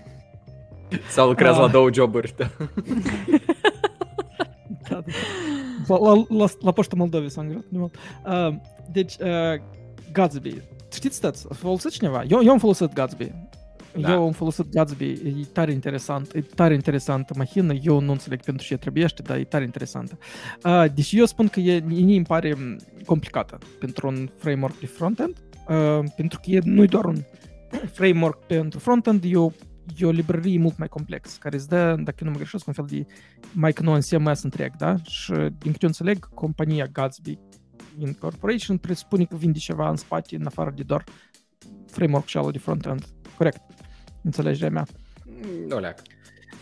Sau lucrează Ah. la două joburi. Da. da, da. La, la, la, la Poșta Moldovei s-a angajat. nu mult. Uh, deci, uh, Gatsby. Știți, stați, a folosit cineva? Eu, eu am folosit Gatsby. Da. Eu am folosit Gatsby, e tare interesant, e tare interesantă mașină, eu nu înțeleg pentru ce trebuiește, dar e tare interesantă. Uh, deci eu spun că e, mie îmi pare m, complicată pentru un framework de frontend, uh, pentru că e, nu e doar un framework pentru frontend, e o, e o librărie mult mai complex, care îți dă, dacă nu mă greșesc, un fel de mai că nu în CMS întreg, da? Și din câte eu înțeleg, compania Gatsby Incorporation presupune că vinde ceva în spate, în afară de doar framework și de frontend. Corect. Înțelegerea mea. Nu leac.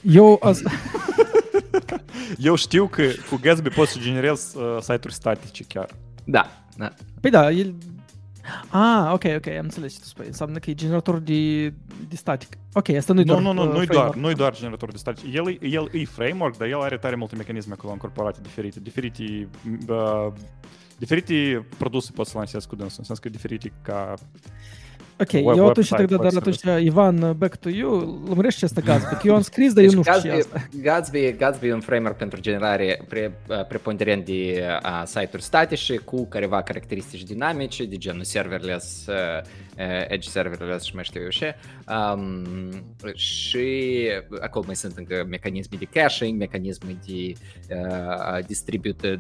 Eu asta... Eu știu că cu Gatsby poți să generezi uh, site-uri statice chiar. Da, da. Păi da, el... Ah, ok, ok, am înțeles ce tu spui. Înseamnă că e generator de, de static. Ok, asta nu e Nu, doar nu, nu, uh, nu-i doar, framework. nu-i doar generator de statice. El, e- el e framework, dar el are tare multe mecanisme acolo încorporate diferite. Diferite, uh, diferite produse poți să lansezi cu dânsul, în sens că diferite ca... Ok, web- eu atunci website, trec, dar web atunci, Ivan, back to you, lămurește asta Gatsby, că eu am scris, dar eu nu știu ce e Gatsby, asta. Gatsby, Gatsby e un framework pentru generare pre, preponderent de uh, site-uri statice cu careva caracteristici dinamice, de genul serverless, uh, uh, edge serverless și mai știu eu ce. Um, și acolo mai sunt încă mecanisme de caching, mecanisme de uh, distributed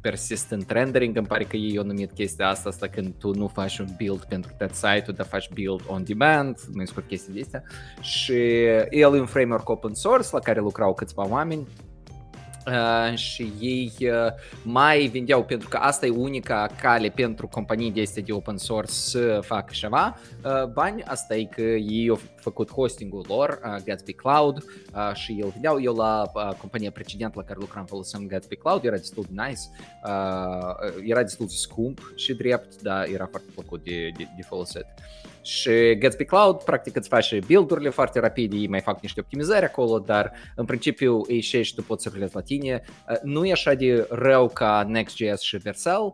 persistent rendering, îmi pare că ei au numit chestia asta, asta când tu nu faci un build pentru tot site-ul, dar faci build on demand, mai scurt chestii de astea. Și el e un framework open source la care lucrau câțiva oameni Uh, și ei uh, mai vindeau, pentru că asta e unica cale pentru companii de este de open source să facă ceva uh, bani, asta e că ei au făcut hostingul lor, uh, Gatsby Cloud, uh, și el vindeau, eu la uh, compania precedentă la care lucram foloseam Gatsby Cloud, era destul de nice, uh, era destul de scump și drept, dar era foarte plăcut de, de, de folosit. Și Gatsby Cloud, practic, îți face build-urile foarte rapide, ei mai fac niște optimizări acolo, dar în principiu ei și tu poți să lucrezi la tine. Nu e așa de rău ca Next.js și Vercel,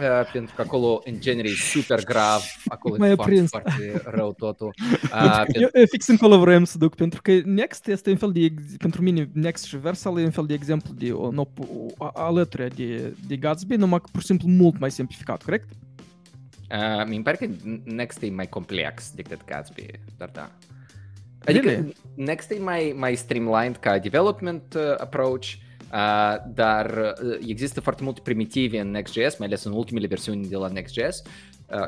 Uh, pentru că acolo, în genere, e super grav, acolo Mai e e foarte, prins. foarte rău totul. Uh, Eu, eu fix încolo vreau să duc, pentru că Next este un fel de, ex- pentru mine, Next și Versal e un fel de exemplu de o, o, o alături de, de Gatsby, numai că pur și simplu mult mai simplificat, corect? Uh, mi pare că Next e mai complex decât Gatsby, dar da. Adică Really? Next e mai, mai streamlined ca development uh, approach, uh, dar uh, există foarte multe primitive în Next.js, mai ales în ultimele versiuni de la Next.js, uh,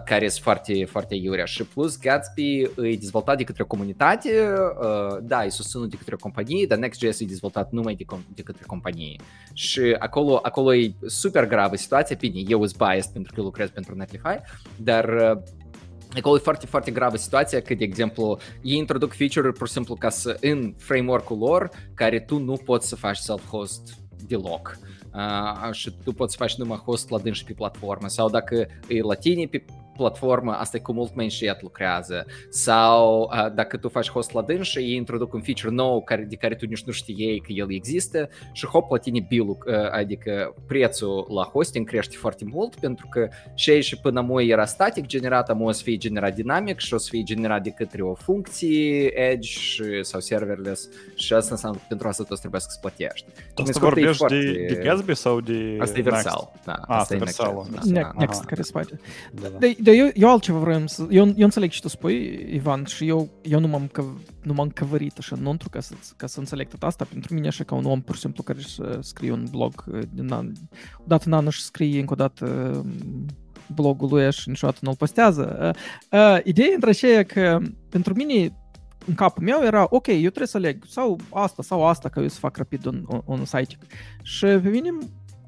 care sunt foarte, foarte iurea. Și plus Gatsby e dezvoltat de către o comunitate, uh, da, e susținut de către o companie, dar Next.js e dezvoltat numai de, com- de către companie. Și acolo, acolo e super gravă situația, bine, eu sunt biased pentru că lucrez pentru Netlify, dar uh, Acolo e foarte, foarte gravă situația că, de exemplu, ei introduc feature-uri pur și simplu ca să, în framework-ul lor, care tu nu poți să faci self-host deloc. Uh, și tu poți să faci numai host la dânsi pe platformă sau dacă e la tine pe platformă, asta e cu mult mai încet lucrează. Sau uh, dacă tu faci host la dânsi, ei introduc un feature nou care, de care tu nici nu știai că el există și hop, la tine bill adică prețul la hosting crește foarte mult pentru că și și până moi era static generat, am o să fie generat dinamic și o să fie generat de către o funcție edge și, sau serverless și asta înseamnă că pentru asta tu trebuie să plătești. Tu Mi asta scurt, e vorbești foarte- de, de Gatsby sau de Asta e Next? Versal. Da, Ah, asta e Next.js, Versalul. da. Ne- Da. Next aha. care se face. Da, da. De, de eu, eu altceva vreau să... Eu, eu înțeleg ce tu spui, Ivan, și eu, eu nu m-am, că, nu m-am căvărit așa înăuntru ca să, ca să înțeleg tot asta. Pentru mine, așa ca un om, pur și simplu, care să scrie un blog uh, din an, odată în an își scrie încă o dată um, blogul lui și niciodată nu-l postează. Uh, uh, ideea între aceea că pentru mine în capul meu era, ok, eu trebuie să aleg sau asta sau asta, că eu să fac rapid un, un, un site. Și pe mine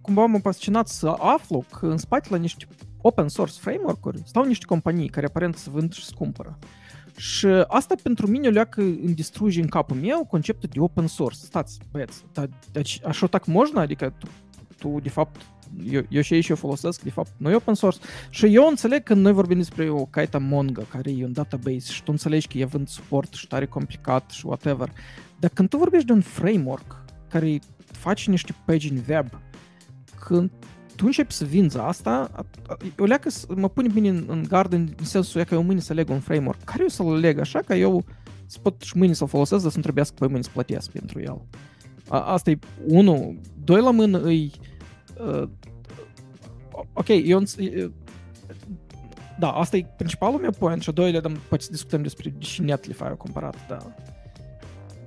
cumva m-a fascinat să aflu că în spate la niște open source framework-uri stau niște companii care aparent se vând și se cumpără. Și asta pentru mine leacă îmi distruge în capul meu conceptul de open source. Stați, băieți, dar deci, așa так можно? Adică tu, tu de fapt, eu, eu și ei și eu folosesc, de fapt, nu e open source. Și eu înțeleg că noi vorbim despre o caită Mongo, care e un database și tu înțelegi că e vând suport și tare complicat și whatever. Dar când tu vorbești de un framework care face niște pagini web, când tu începi să vinzi asta, a- a- o leacă să mă pune bine în, în gard în sensul ea că eu mâine să leg un framework. Care eu să-l leg așa ca eu să pot și mâine să-l folosesc, dar să nu trebuiască pe mâine să plătesc pentru el. A, asta e unul. Doi la mână îi... Uh, ok, eu înț- e- da, asta e principalul meu point și a doilea, dar poate să discutăm despre și Netlify-ul comparat, da.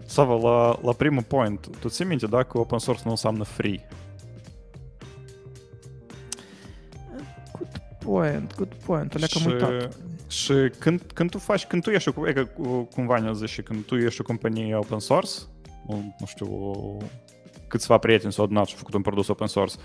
Sava, la, la primul point, tu ții minte, da, că open source nu înseamnă free. Point, good point, o leacă Și- am uitat. Și când, când tu faci, când tu ești, o- e că cu- cumva ne zice, când tu ești o companie open source, nu, nu știu, câțiva prieteni s-au adunat și au făcut un produs open source,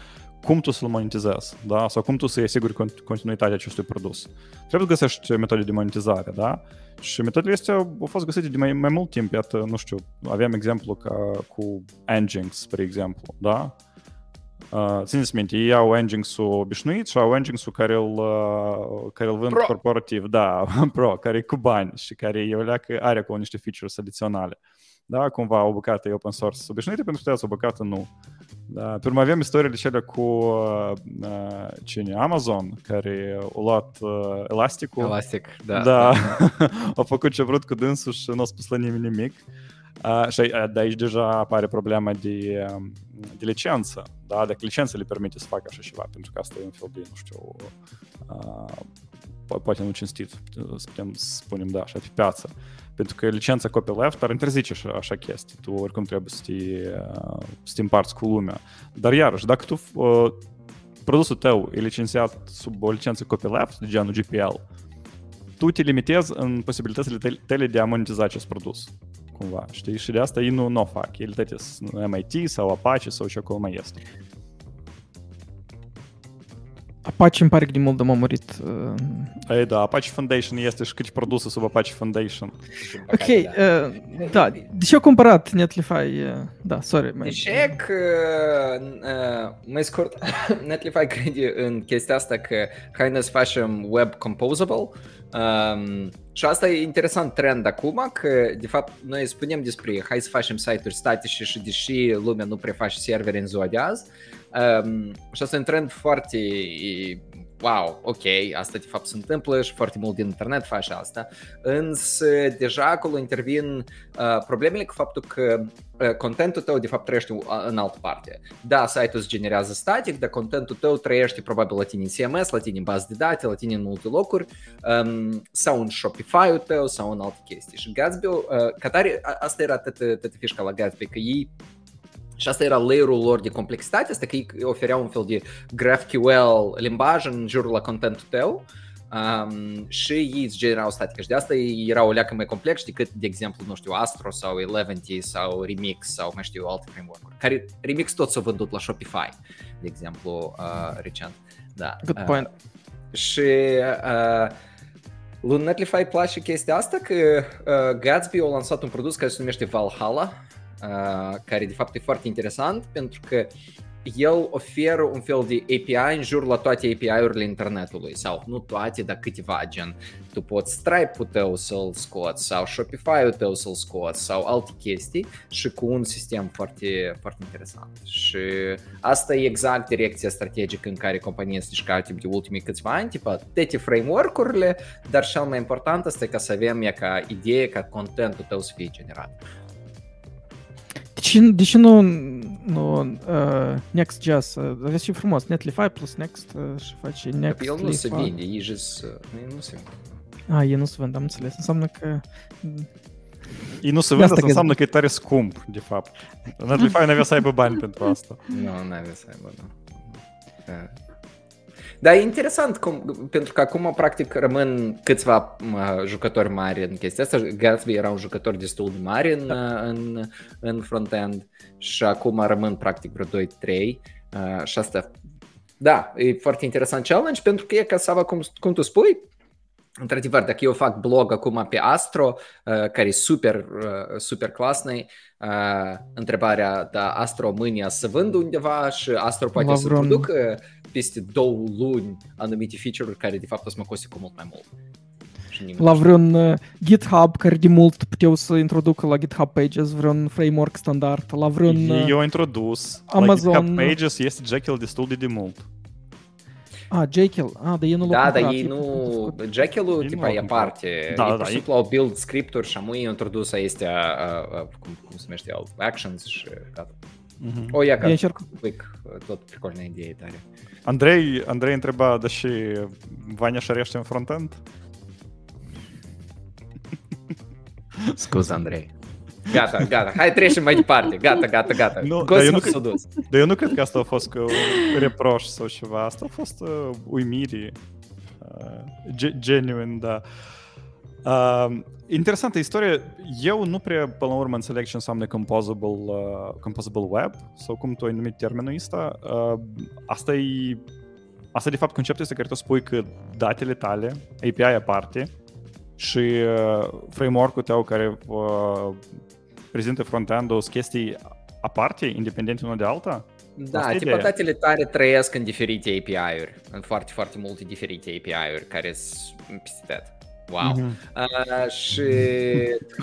cum tu să-l monetizezi, da? Sau cum tu să-i asiguri con- continuitatea acestui produs. Trebuie să găsești metode de monetizare, da? Și metodele astea au fost găsite de mai, mai mult timp. Iată, nu știu, aveam exemplu ca cu Nginx, spre exemplu, da? Uh, țineți minte, ei au Nginx-ul obișnuit și au Nginx-ul care îl, uh, care îl vând Pro. corporativ, da, pro, care e cu bani și care e o leacă, are acolo niște features adiționale. Da, cumva o bucată e open source obișnuită pentru că o bucată nu. Da, pe urmă avem istoriile cele cu uh, uh, cine, Amazon, care au luat uh, elasticul. Elastic, da. Da, au făcut ce vrut cu dânsul și nu a spus la nimeni nimic. Uh, și uh, de aici deja apare problema de, um, de licență. Da? Dacă licența le permite să facă așa ceva, pentru că asta e un fel de, nu știu, uh, po- poate nu cinstit, să putem să spunem, da, așa, pe piață. Pentru că licența copyleft ar interzice așa, așa chestii. Tu oricum trebuie să te, uh, să te împarți cu lumea. Dar iarăși, dacă tu uh, produsul tău e licențiat sub o licență copyleft, de genul GPL, tu te limitezi în posibilitățile tale- tale de a monetiza acest produs. Cumva, știi? Și de asta ei nu, nu o fac. Ele toate sunt MIT sau Apache sau ce acolo mai este. Apache îmi pare că din mult de m-a murit. Uh... Ei, da, Apache Foundation este și câți produse sub Apache Foundation. Ok, uh, da. De ce au cumpărat Netlify? Uh, da, sorry. Mai... Eșec, uh, uh, mai scurt, Netlify crede în chestia asta că hai să facem web composable Um, și asta e interesant trend acum, că de fapt noi spunem despre hai să facem site-uri statice și deși lumea nu prea face servere în ziua de azi, um, și asta e un trend foarte wow, ok, asta de fapt se întâmplă și foarte mult din internet face asta, însă deja acolo intervin uh, problemele cu faptul că uh, contentul tău de fapt trăiește în altă parte. Da, site-ul se generează static, dar contentul tău trăiește probabil la tine în CMS, la tine în bază de date, la tine în multe locuri, um, sau în Shopify-ul tău, sau în alte chestii. Și Gatsby, uh, ca tare, asta era toată fișca la Gatsby, că ei și asta era layer-ul lor de complexitate, asta că ei ofereau un fel de GraphQL limbaj în jurul la contentul tău um, și ei îți generau statică și de asta ei erau o leacă mai complex decât, de exemplu, nu știu, Astro sau Eleventy sau Remix sau mai știu alte framework-uri, care Remix tot s-a vândut la Shopify, de exemplu, uh, recent. Da. Good uh, point. Uh, și uh, lui Netlify place chestia asta că uh, Gatsby a lansat un produs care se numește Valhalla, care de fapt e foarte interesant pentru că el oferă un fel de API în jur la toate API-urile internetului sau nu toate, dar câteva gen. Tu poți Stripe-ul tău să-l scoți sau Shopify-ul tău să-l scoți sau alte chestii și cu un sistem foarte, foarte interesant. Și asta e exact direcția strategică în care compania se duce timp de ultimii câțiva ani, tipa toate framework-urile, dar cel mai important este ca să avem e ca idee ca contentul tău să fie generat. Ce, de ce nu, nu uh, Next.js? Aveți și frumos, Netlify plus Next uh, și face Next. El nu se vinde, ei just, uh, nu se vinde. A, ei nu se vând, am înțeles. Înseamnă că... Ei nu se vând, asta înseamnă că e tare scump, de fapt. Netlify nu avea să aibă bani pentru asta. Nu, nu avea să aibă, nu. Dar e interesant cum, pentru că acum practic rămân câțiva uh, jucători mari în chestia asta. Gatsby era un jucător destul de mare în, da. în, în front-end și acum rămân practic vreo 2-3 uh, și asta da, e foarte interesant challenge pentru că e ca să cum, cum tu spui, Într-adevăr, dacă eu fac blog acum pe Astro, uh, care e super, uh, super clasnă, uh, întrebarea, da, Astro mâine să vând undeva și Astro poate La să producă peste două luni anumite feature-uri care de fapt o să mă coste cu mult mai mult. La vreun uh, GitHub care de mult puteau să introducă la GitHub Pages vreun framework standard, la vreun... Uh, eu introdus. Amazon... La GitHub Pages este Jekyll destul de mult. A, Jekyll. A, dar ei nu Da, dar ei nu... Jekyll-ul, tipa, e aparte. Da, ei, da, pur și simplu au build scripturi și am introdus este, cum, cum se numește, actions și gata. Mm-hmm. O, ia ca încerc... quick, tot прикольная idee tare. Andrei, Andrei întreba, deși Vania șărește în frontend? Scuze, Andrei. Gata, gata, hai trecem mai departe, gata, gata, gata. Nu, dar, eu nu, cred, dar eu nu cred că asta a fost că reproș sau ceva, asta a fost uh, uimire, uh, genuine, da. Uh, interesantă istorie. Eu nu prea, până la urmă, înțeleg ce înseamnă composable, uh, composable web sau cum tu ai numit termenul ăsta. Uh, asta e Asta, de fapt, conceptul este care tu spui că datele tale, API aparte, și uh, framework-ul tău care uh, prezintă front-end-ul sunt chestii aparte, independente unul de alta? Da, tipa datele tale trăiesc în diferite API-uri, în foarte, foarte multe diferite API-uri care sunt peste Wow. Mm-hmm. Uh, și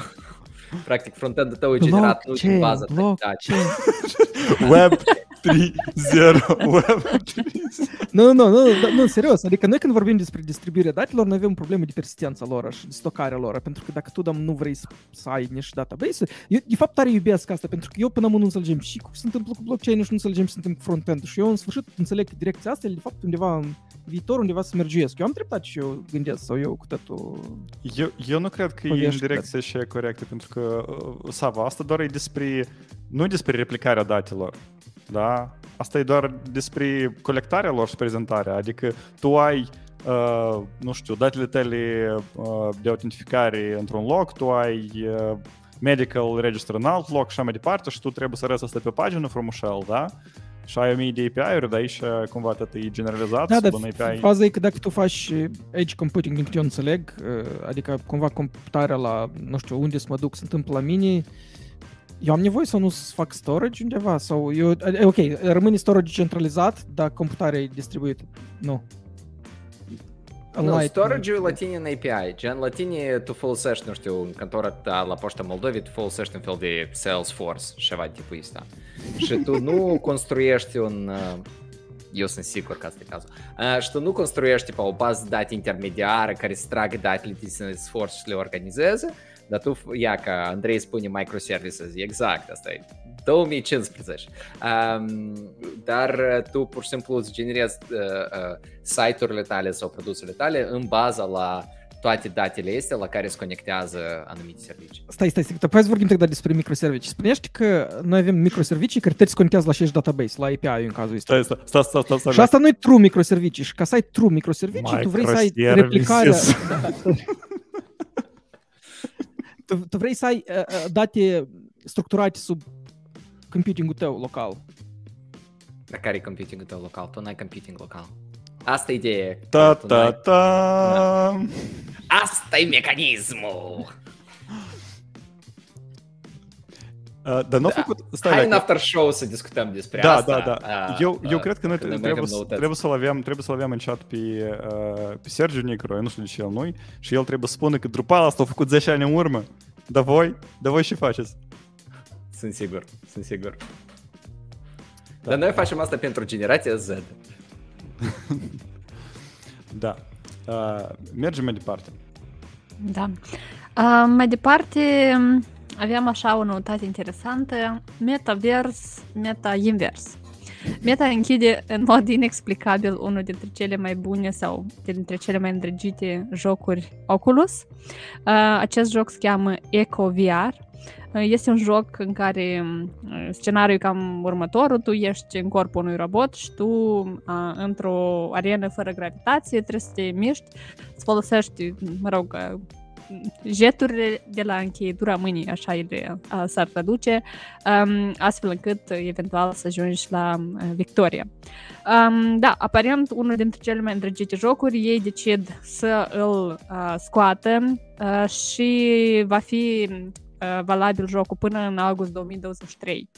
practic frontend-ul tău e generat nu din baza de date. Web 3.0 Web 3.0 Nu, nu, nu, nu, serios. Adică noi când vorbim despre distribuirea datelor, noi avem probleme de persistența lor și de stocarea lor. Pentru că dacă tu, dăm, nu vrei să, să ai niște database eu de fapt tare iubesc asta, pentru că eu până nu înțelegem și cum se întâmplă cu blockchain și nu înțelegem ce se întâmplă cu front-end. Și eu în sfârșit înțeleg că direcția asta e de fapt undeva în viitor, undeva să mergesc. Eu am dreptate și eu gândesc sau eu cu totul... Eu, eu nu cred că e în direcția și corectă, pentru că, uh, Sava, asta doar e despre, nu e despre replicarea datelor da? Asta e doar despre colectarea lor și prezentarea, adică tu ai Uh, nu știu, datele tale uh, de autentificare într-un loc, tu ai uh, medical register în alt loc și așa mai departe și tu trebuie să arăți asta pe pagină frumușel, da? Și ai o mie de API-uri, dar aici cumva tot e generalizat Da, sub dar un API. faza e că dacă tu faci uh, edge computing, din câte eu înțeleg, uh, adică cumva computarea la, nu știu, unde să mă duc, se întâmplă la mine, eu am nevoie să nu să fac storage undeva sau eu, e, ok, rămâne storage centralizat, dar computarea e distribuită. Nu. Nu, Light, storage-ul la tine în API. Gen, la tine tu folosești, nu știu, în cantora ta la Poșta Moldovei, tu folosești un fel de Salesforce, ceva de tipul ăsta. Și tu nu construiești un... uh, Eu sunt sigur că asta e cazul. Uh, Și tu nu construiești tipa, o bază de date intermediară care să tragă datele din Salesforce și le organizeze, dar tu, ia ca Andrei spune microservices, exact, asta e 2015. Um, dar uh, tu pur și simplu îți generezi uh, uh, site-urile tale sau produsele tale în baza la toate datele astea la care se conectează anumite servicii. Stai, stai, stai, hai să vorbim тогда despre microservicii. Spunești că noi avem microservicii care trebuie să conectează la aceeași database, la API în cazul ăsta. Stai, stai, stai, stai, stai, stai. Și asta nu e true microservicii. Și ca să ai true microservicii, tu vrei să ai replicarea... Microservices. tu, tu vrei să ai uh, uh, date structurate sub computingul tău local. Dar care e computing-ul tău local? Tu n-ai computing local. Asta e ideea. Ta, Tu ta, n-ai- ta. Asta e mecanismul! Dar nu a Da. făcut... Stai, Hai în dacă- after show să discutăm despre Da, asta. da, da. Ah, Eu, eu ah, cred că noi când mai trebuie, avem să- noutăți. trebuie să-l avem, trebuie să-l avem în chat pe, uh, pe Sergiu Nicro, eu nu știu de ce el nu și el trebuie să spună că Drupal asta a făcut 10 ani în urmă. Dar voi, dar voi ce faceți? Sunt sigur, sunt sigur. Da. Dar noi facem asta pentru generația Z. Da. Uh, mergem mai departe. Da. Uh, mai departe, m, aveam așa o noutate interesantă, metavers, meta-invers. Meta închide în mod inexplicabil unul dintre cele mai bune sau dintre cele mai îndrăgite jocuri Oculus. Uh, acest joc se cheamă Eco VR. Uh, Este un joc în care uh, scenariul e cam următorul, tu ești în corpul unui robot și tu uh, într-o arenă fără gravitație trebuie să te miști, să folosești, mă rog, uh, jeturile de la încheietura mâinii, așa ele uh, s-ar traduce, um, astfel încât uh, eventual să ajungi la uh, victorie. Um, da, aparent unul dintre cele mai îndrăgite jocuri, ei decid să îl uh, scoată uh, și va fi uh, valabil jocul până în august 2023.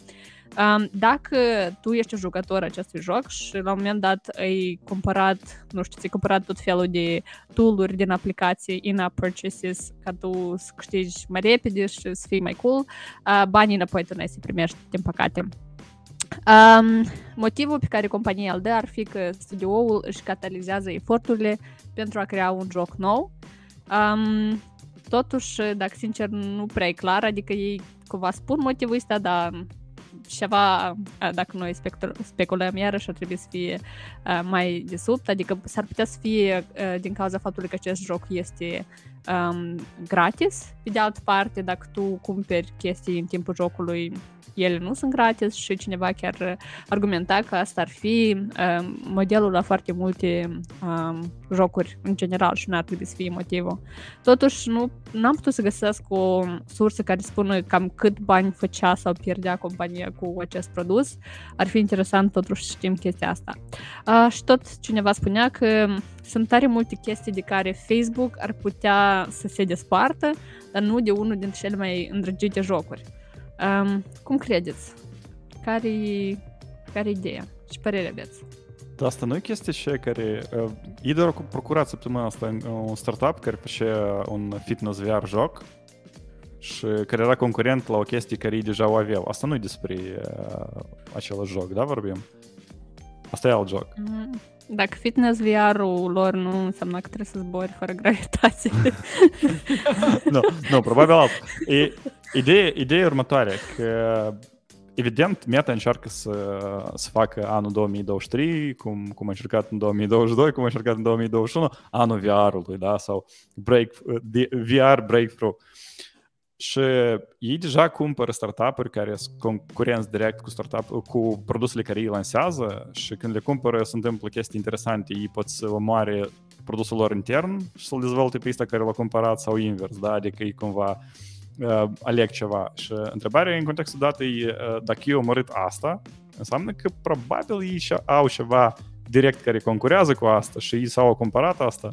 Um, dacă tu ești un jucător acestui joc și la un moment dat ai cumpărat, nu știu, ți-ai cumpărat tot felul de tool-uri din aplicație in-app purchases ca tu să câștigi mai repede și să fii mai cool, uh, banii înapoi tu n-ai să primești, din păcate. Um, motivul pe care compania îl dă ar fi că studioul își catalizează eforturile pentru a crea un joc nou. Um, totuși, dacă sincer, nu prea e clar, adică ei cumva spun motivul ăsta, dar ceva, a, dacă noi specul- speculăm iarăși, ar trebui să fie a, mai de sub, adică s-ar putea să fie a, din cauza faptului că acest joc este um, gratis. Pe de altă parte, dacă tu cumperi chestii în timpul jocului, ele nu sunt gratis și cineva chiar argumenta că asta ar fi um, modelul la foarte multe um, jocuri în general și nu ar trebui să fie motivul. Totuși, nu am putut să găsesc o sursă care spună cam cât bani făcea sau pierdea compania cu acest produs. Ar fi interesant totuși să știm chestia asta. Uh, și tot cineva spunea că sunt tare multe chestii de care Facebook ar putea să se despartă, dar nu de unul dintre cele mai îndrăgite jocuri. Um, cum credeți? Care-i, care ideea? Și părere aveți? Dar asta nu e chestia și care... Uh, Idor a procurat săptămâna asta uh, un startup care făcea un fitness VR joc și care era concurent la o chestie care ei deja o aveau. Asta nu e despre uh, același joc, da, vorbim? Asta e alt joc. Mm, Dacă fitness VR-ul lor nu înseamnă că trebuie să zbori fără gravitație. nu, nu, probabil alt. E, ideea, ideea e următoare, că evident Meta încearcă să, să facă anul 2023, cum, cum a încercat în 2022, cum a încercat în 2021, anul VR-ului, da, sau break, de- VR breakthrough. Și ei deja cumpără startup-uri care sunt concurenți direct cu, startup, cu produsele care ei lansează și când le cumpără se întâmplă chestii interesante. Ei pot să omoare produsul lor intern și să-l dezvolte pe ăsta care l-a cumpărat sau invers, da? Adică ei cumva uh, aleg ceva. Și întrebarea în contextul dat e uh, dacă eu mărit asta, înseamnă că probabil ei și au ceva direct care concurează cu asta și ei s-au comparat asta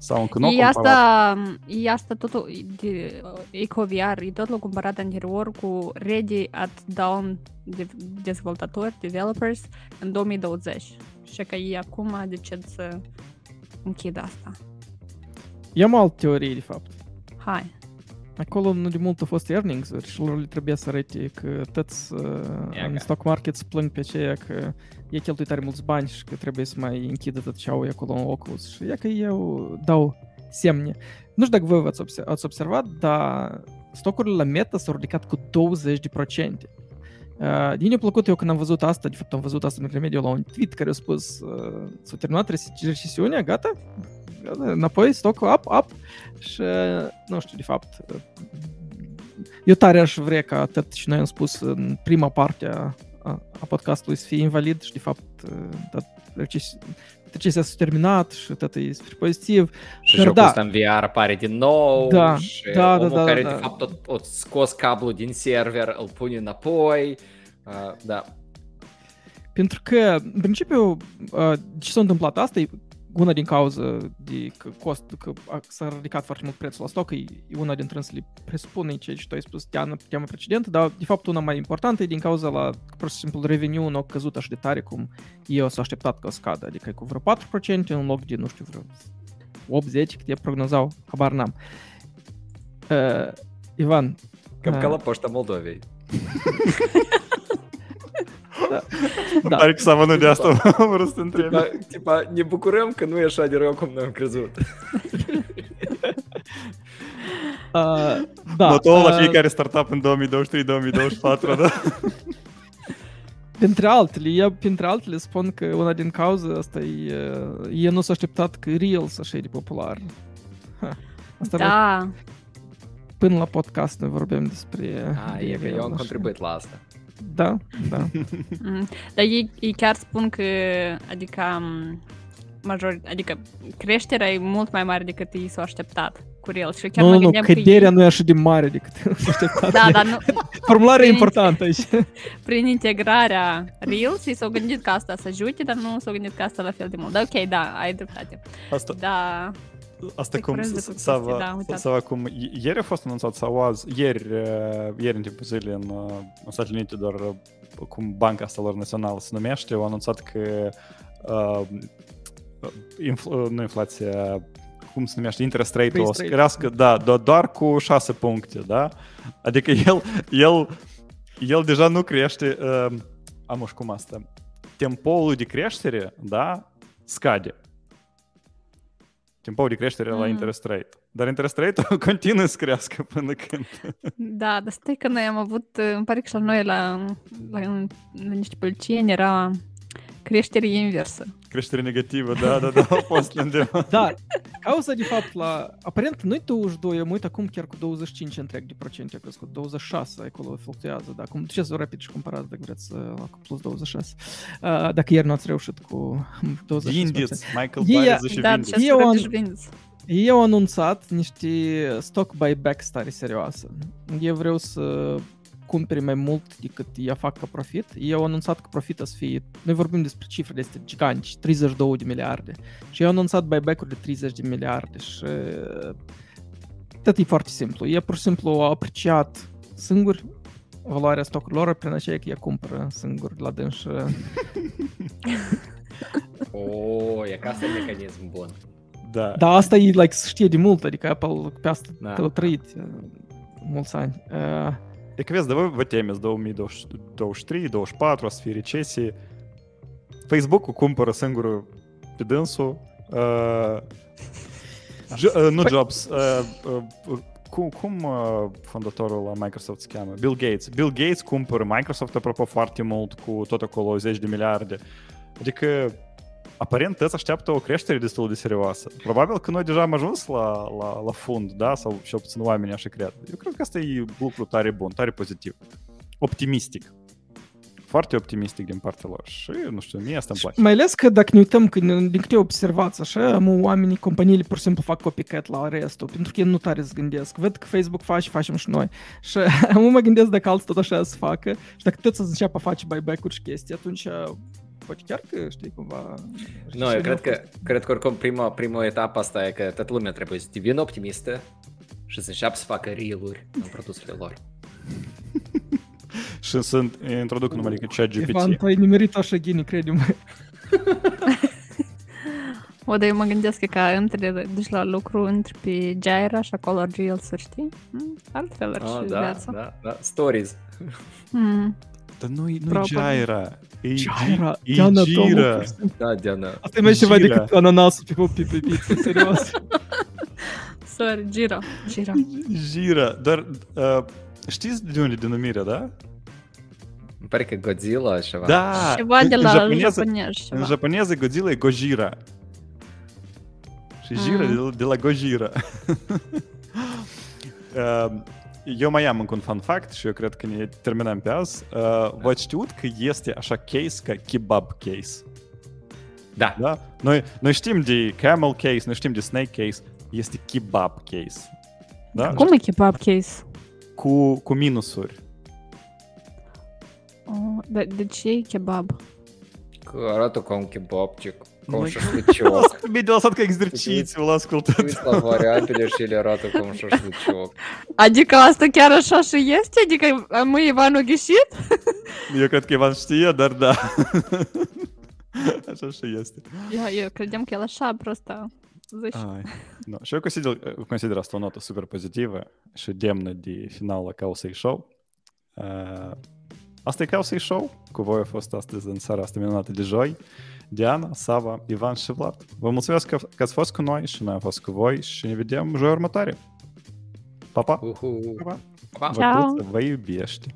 sau încă nu au E comparat. asta, e asta totul, de, EcoVR, e tot l-au cumpărat anterior cu Ready at Down de, dezvoltatori, developers, în 2020. Și că ei acum decid să închidă asta. Eu am o altă teorie, de fapt. Hai. Acolo nu de mult au fost earnings și lor le trebuia să arate că toți uh, Ia în ca. stock market se plâng pe aceea că e cheltuit tare mulți bani și că trebuie să mai închidă tot ce au ei acolo în Oculus. Și ia că eu dau semne. Nu știu dacă voi ați, obse- ați observat, dar stocurile la Meta s-au ridicat cu 20%. Uh, din mi-a plăcut eu când am văzut asta, de fapt am văzut asta în remediu la un tweet care a spus uh, s-a terminat rece- recesiunea, gata, gata, înapoi, stock up, up și nu știu, de fapt eu tare aș vrea ca atât și noi am spus în prima parte a, a, a podcastului să fie invalid și de fapt tot recesi- recesia s-a terminat și tot e super pozitiv. Și Dar jocul da. ăsta în VR apare din nou Da, și da, da, omul da, care da. de fapt tot, tot scos cablul din server, îl pune înapoi. Uh, da. Pentru că, în principiu, uh, ce s-a întâmplat asta e una din cauza de că, cost, că a- s-a ridicat foarte mult prețul la stoc, e e una dintre însă le presupune ceea ce tu ai spus teama, teama precedentă, dar de fapt una mai importantă e din cauza la, că pur și simplu, revenue nu a căzut așa de tare cum eu s-a așteptat că o scadă, adică e cu vreo 4% în loc de, nu știu, vreo 80, cât e prognozau, habar n-am. Uh, Ivan, Cam Ah. ca la poșta Moldovei. Îmi pare că s-a vănut de asta, am vrut să te întreb. Tipa, tipa, ne bucurăm că nu e așa de rău cum noi am crezut. uh, da, Motoul la uh, fiecare startup în 2023-2024, da? Printre altele, eu printre altele spun că una din cauze asta e, e nu s-a așteptat că Reels așa e de popular. Ha. Asta da. Da, până la podcast noi vorbim despre... Ah, e că eu am contribuit la asta. Da, da. Mm. Dar ei, ei chiar spun că, adică, m, major, adică creșterea e mult mai mare decât ei s-au așteptat cu Reels. Și chiar nu, mă nu, nu, gândeam că căderea ei, nu e așa de mare decât s-a așteptat. da, dar nu, Formularea e Prin- importantă aici. prin integrarea Reels ei s-au gândit că asta să ajute, dar nu s-au gândit că asta la fel de mult. Da, ok, da, ai dreptate. Asta, Da, asta Te cum curăț de s- cu sau, chestii, da, uitat. sau acum, i- ieri a fost anunțat sau azi, ieri, uh, ieri în timpul zilei în, uh, în Statele Unite, doar uh, cum banca asta lor națională se numește, au anunțat că uh, infl- uh, nu inflația, cum se numește, interest rate-ul o Base să rate. crească, da, do- doar cu 6 puncte, da? Adică el, el, el deja nu crește, uh, am și cum asta, tempoul de creștere, da, scade. Tempoul de creștere la Mm. interest rate. Dar interest rate continuă să crească până când. da, dar stai că noi am avut, îmi pare că și la noi la, la, la niște pălcieni era creștere inversă. Creștere negativă, da, da, da, a fost undeva. Da, cauza de fapt la... Aparent nu 22, eu mă uit acum chiar cu 25 întreg de procente, a crescut 26, acolo fluctuează, da, cum duceți rapid și comparați dacă vreți uh, la cu plus 26. Uh, dacă ieri nu ați reușit cu 26%. Vindiți, Michael Ei, Byers și Da, vindiți. ce Eu am- să vinzi. Ei au anunțat niște stock buyback tare serioase. Eu vreau să cumpere mai mult decât ea fac ca profit. Ei au anunțat că profitul să fie, noi vorbim despre cifre de astea giganti, 32 de miliarde. Și ei au anunțat buyback-uri de 30 de miliarde și tot e foarte simplu. Ei pur și simplu au apreciat singuri valoarea stocurilor lor prin aceea că ea cumpără singur la dâns. O, e ca asta e mecanism bun. Da. Dar asta e, like, se știe de mult, adică Apple pe asta Da. da. trăit uh, mulți ani. Uh, E că vezi, da voi vă temeți 2023, 2024, o să fie recesie. Facebook-ul cumpără singurul pe dânsul. Uh, jo- uh, nu Jobs. Uh, uh, cum, cum uh, fondatorul la Microsoft se cheamă? Bill Gates. Bill Gates cumpără Microsoft, apropo, foarte mult, cu tot acolo 10 de miliarde. Adică, aparent, toți așteaptă o creștere destul de serioasă. Probabil că noi deja am ajuns la, la, la fund, da? Sau și puțin oamenii așa cred. Eu cred că asta e lucru tare bun, tare pozitiv. Optimistic. foarte optimistic din partea lor și, nu știu, mie asta îmi place. Mai ales că dacă ne uităm, că ne- din câte observați așa, mă, oamenii, companiile pur și simplu fac copycat la restul, pentru că ei nu tare să gândesc. Văd că Facebook face, facem și noi. Și mă mă gândesc dacă alții tot așa să facă și dacă tot să înceapă a face buyback-uri și chestii, atunci poate chiar că, știi, cumva... Nu, eu cred că, cred că oricum prima, prima etapă asta e că toată lumea trebuie să devină optimistă și să înceapă să facă reel-uri în produsele lor. Și să introduc numai decât chat Ivan, GPT. tu ai nimerit așa ghinii, crede-mă. O, dar eu mă gândesc că ca între, deci la lucru între pe Jaira și acolo Reels, știi? Mm, Altfel ar Ah, și da, viața. da, da, stories. Mm. Dar nu-i, nu-i Probabil. Jaira. E, Jaira, e Diana Gira. Tomă, pur și simplu. Da, Diana. Asta e mai ceva Gira. decât ananasul pe hopii pe pizza, serios. Sorry, Gira. Gira. Gira. Dar uh, știți de unde e denumirea, da? Îmi pare că Godzilla ceva. Da! Ceva de în la japoneză, japonez. în Ceva. japoneză Godzilla e Gojira. Și Gira Mm. de, la- de la Gojira. Uh, eu mai am încă un fun fact și eu cred că ne terminăm pe azi. Uh, V-ați știut că este așa case ca kebab case? Da. Da? Noi, noi știm de camel case, noi știm de snake case, este kebab case. Da? Cum e kebab case? Cu, cu minusuri. Oh, de, de ce e kebab? Că arată ca un kebabcic, ком шашлычок. Победила садка экзерчиці, у нас култура. Варіант рішили рати ком шашлычок. А діка вас таке рашаши есть? а діка ми Івану гішіт? Я кратки Іван штія, дарда. А що ще? Я, я крадем келаша просто. Ай, ну, що я консидер, э, консидер астронавта суперпозитива, що демна ді фінала Кауса і Шоу. Asta e ca o să-i show cu voi a fost astăzi în seara. Diana, Sava, Ivan și Vlad. Vă mulțumesc că, că ați fost cu noi și noi am fost cu voi și ne vedem joi următoare. Pa, pa! Uhu. Pa, pa. Pa. Ciao. Văcuță, vă iubește!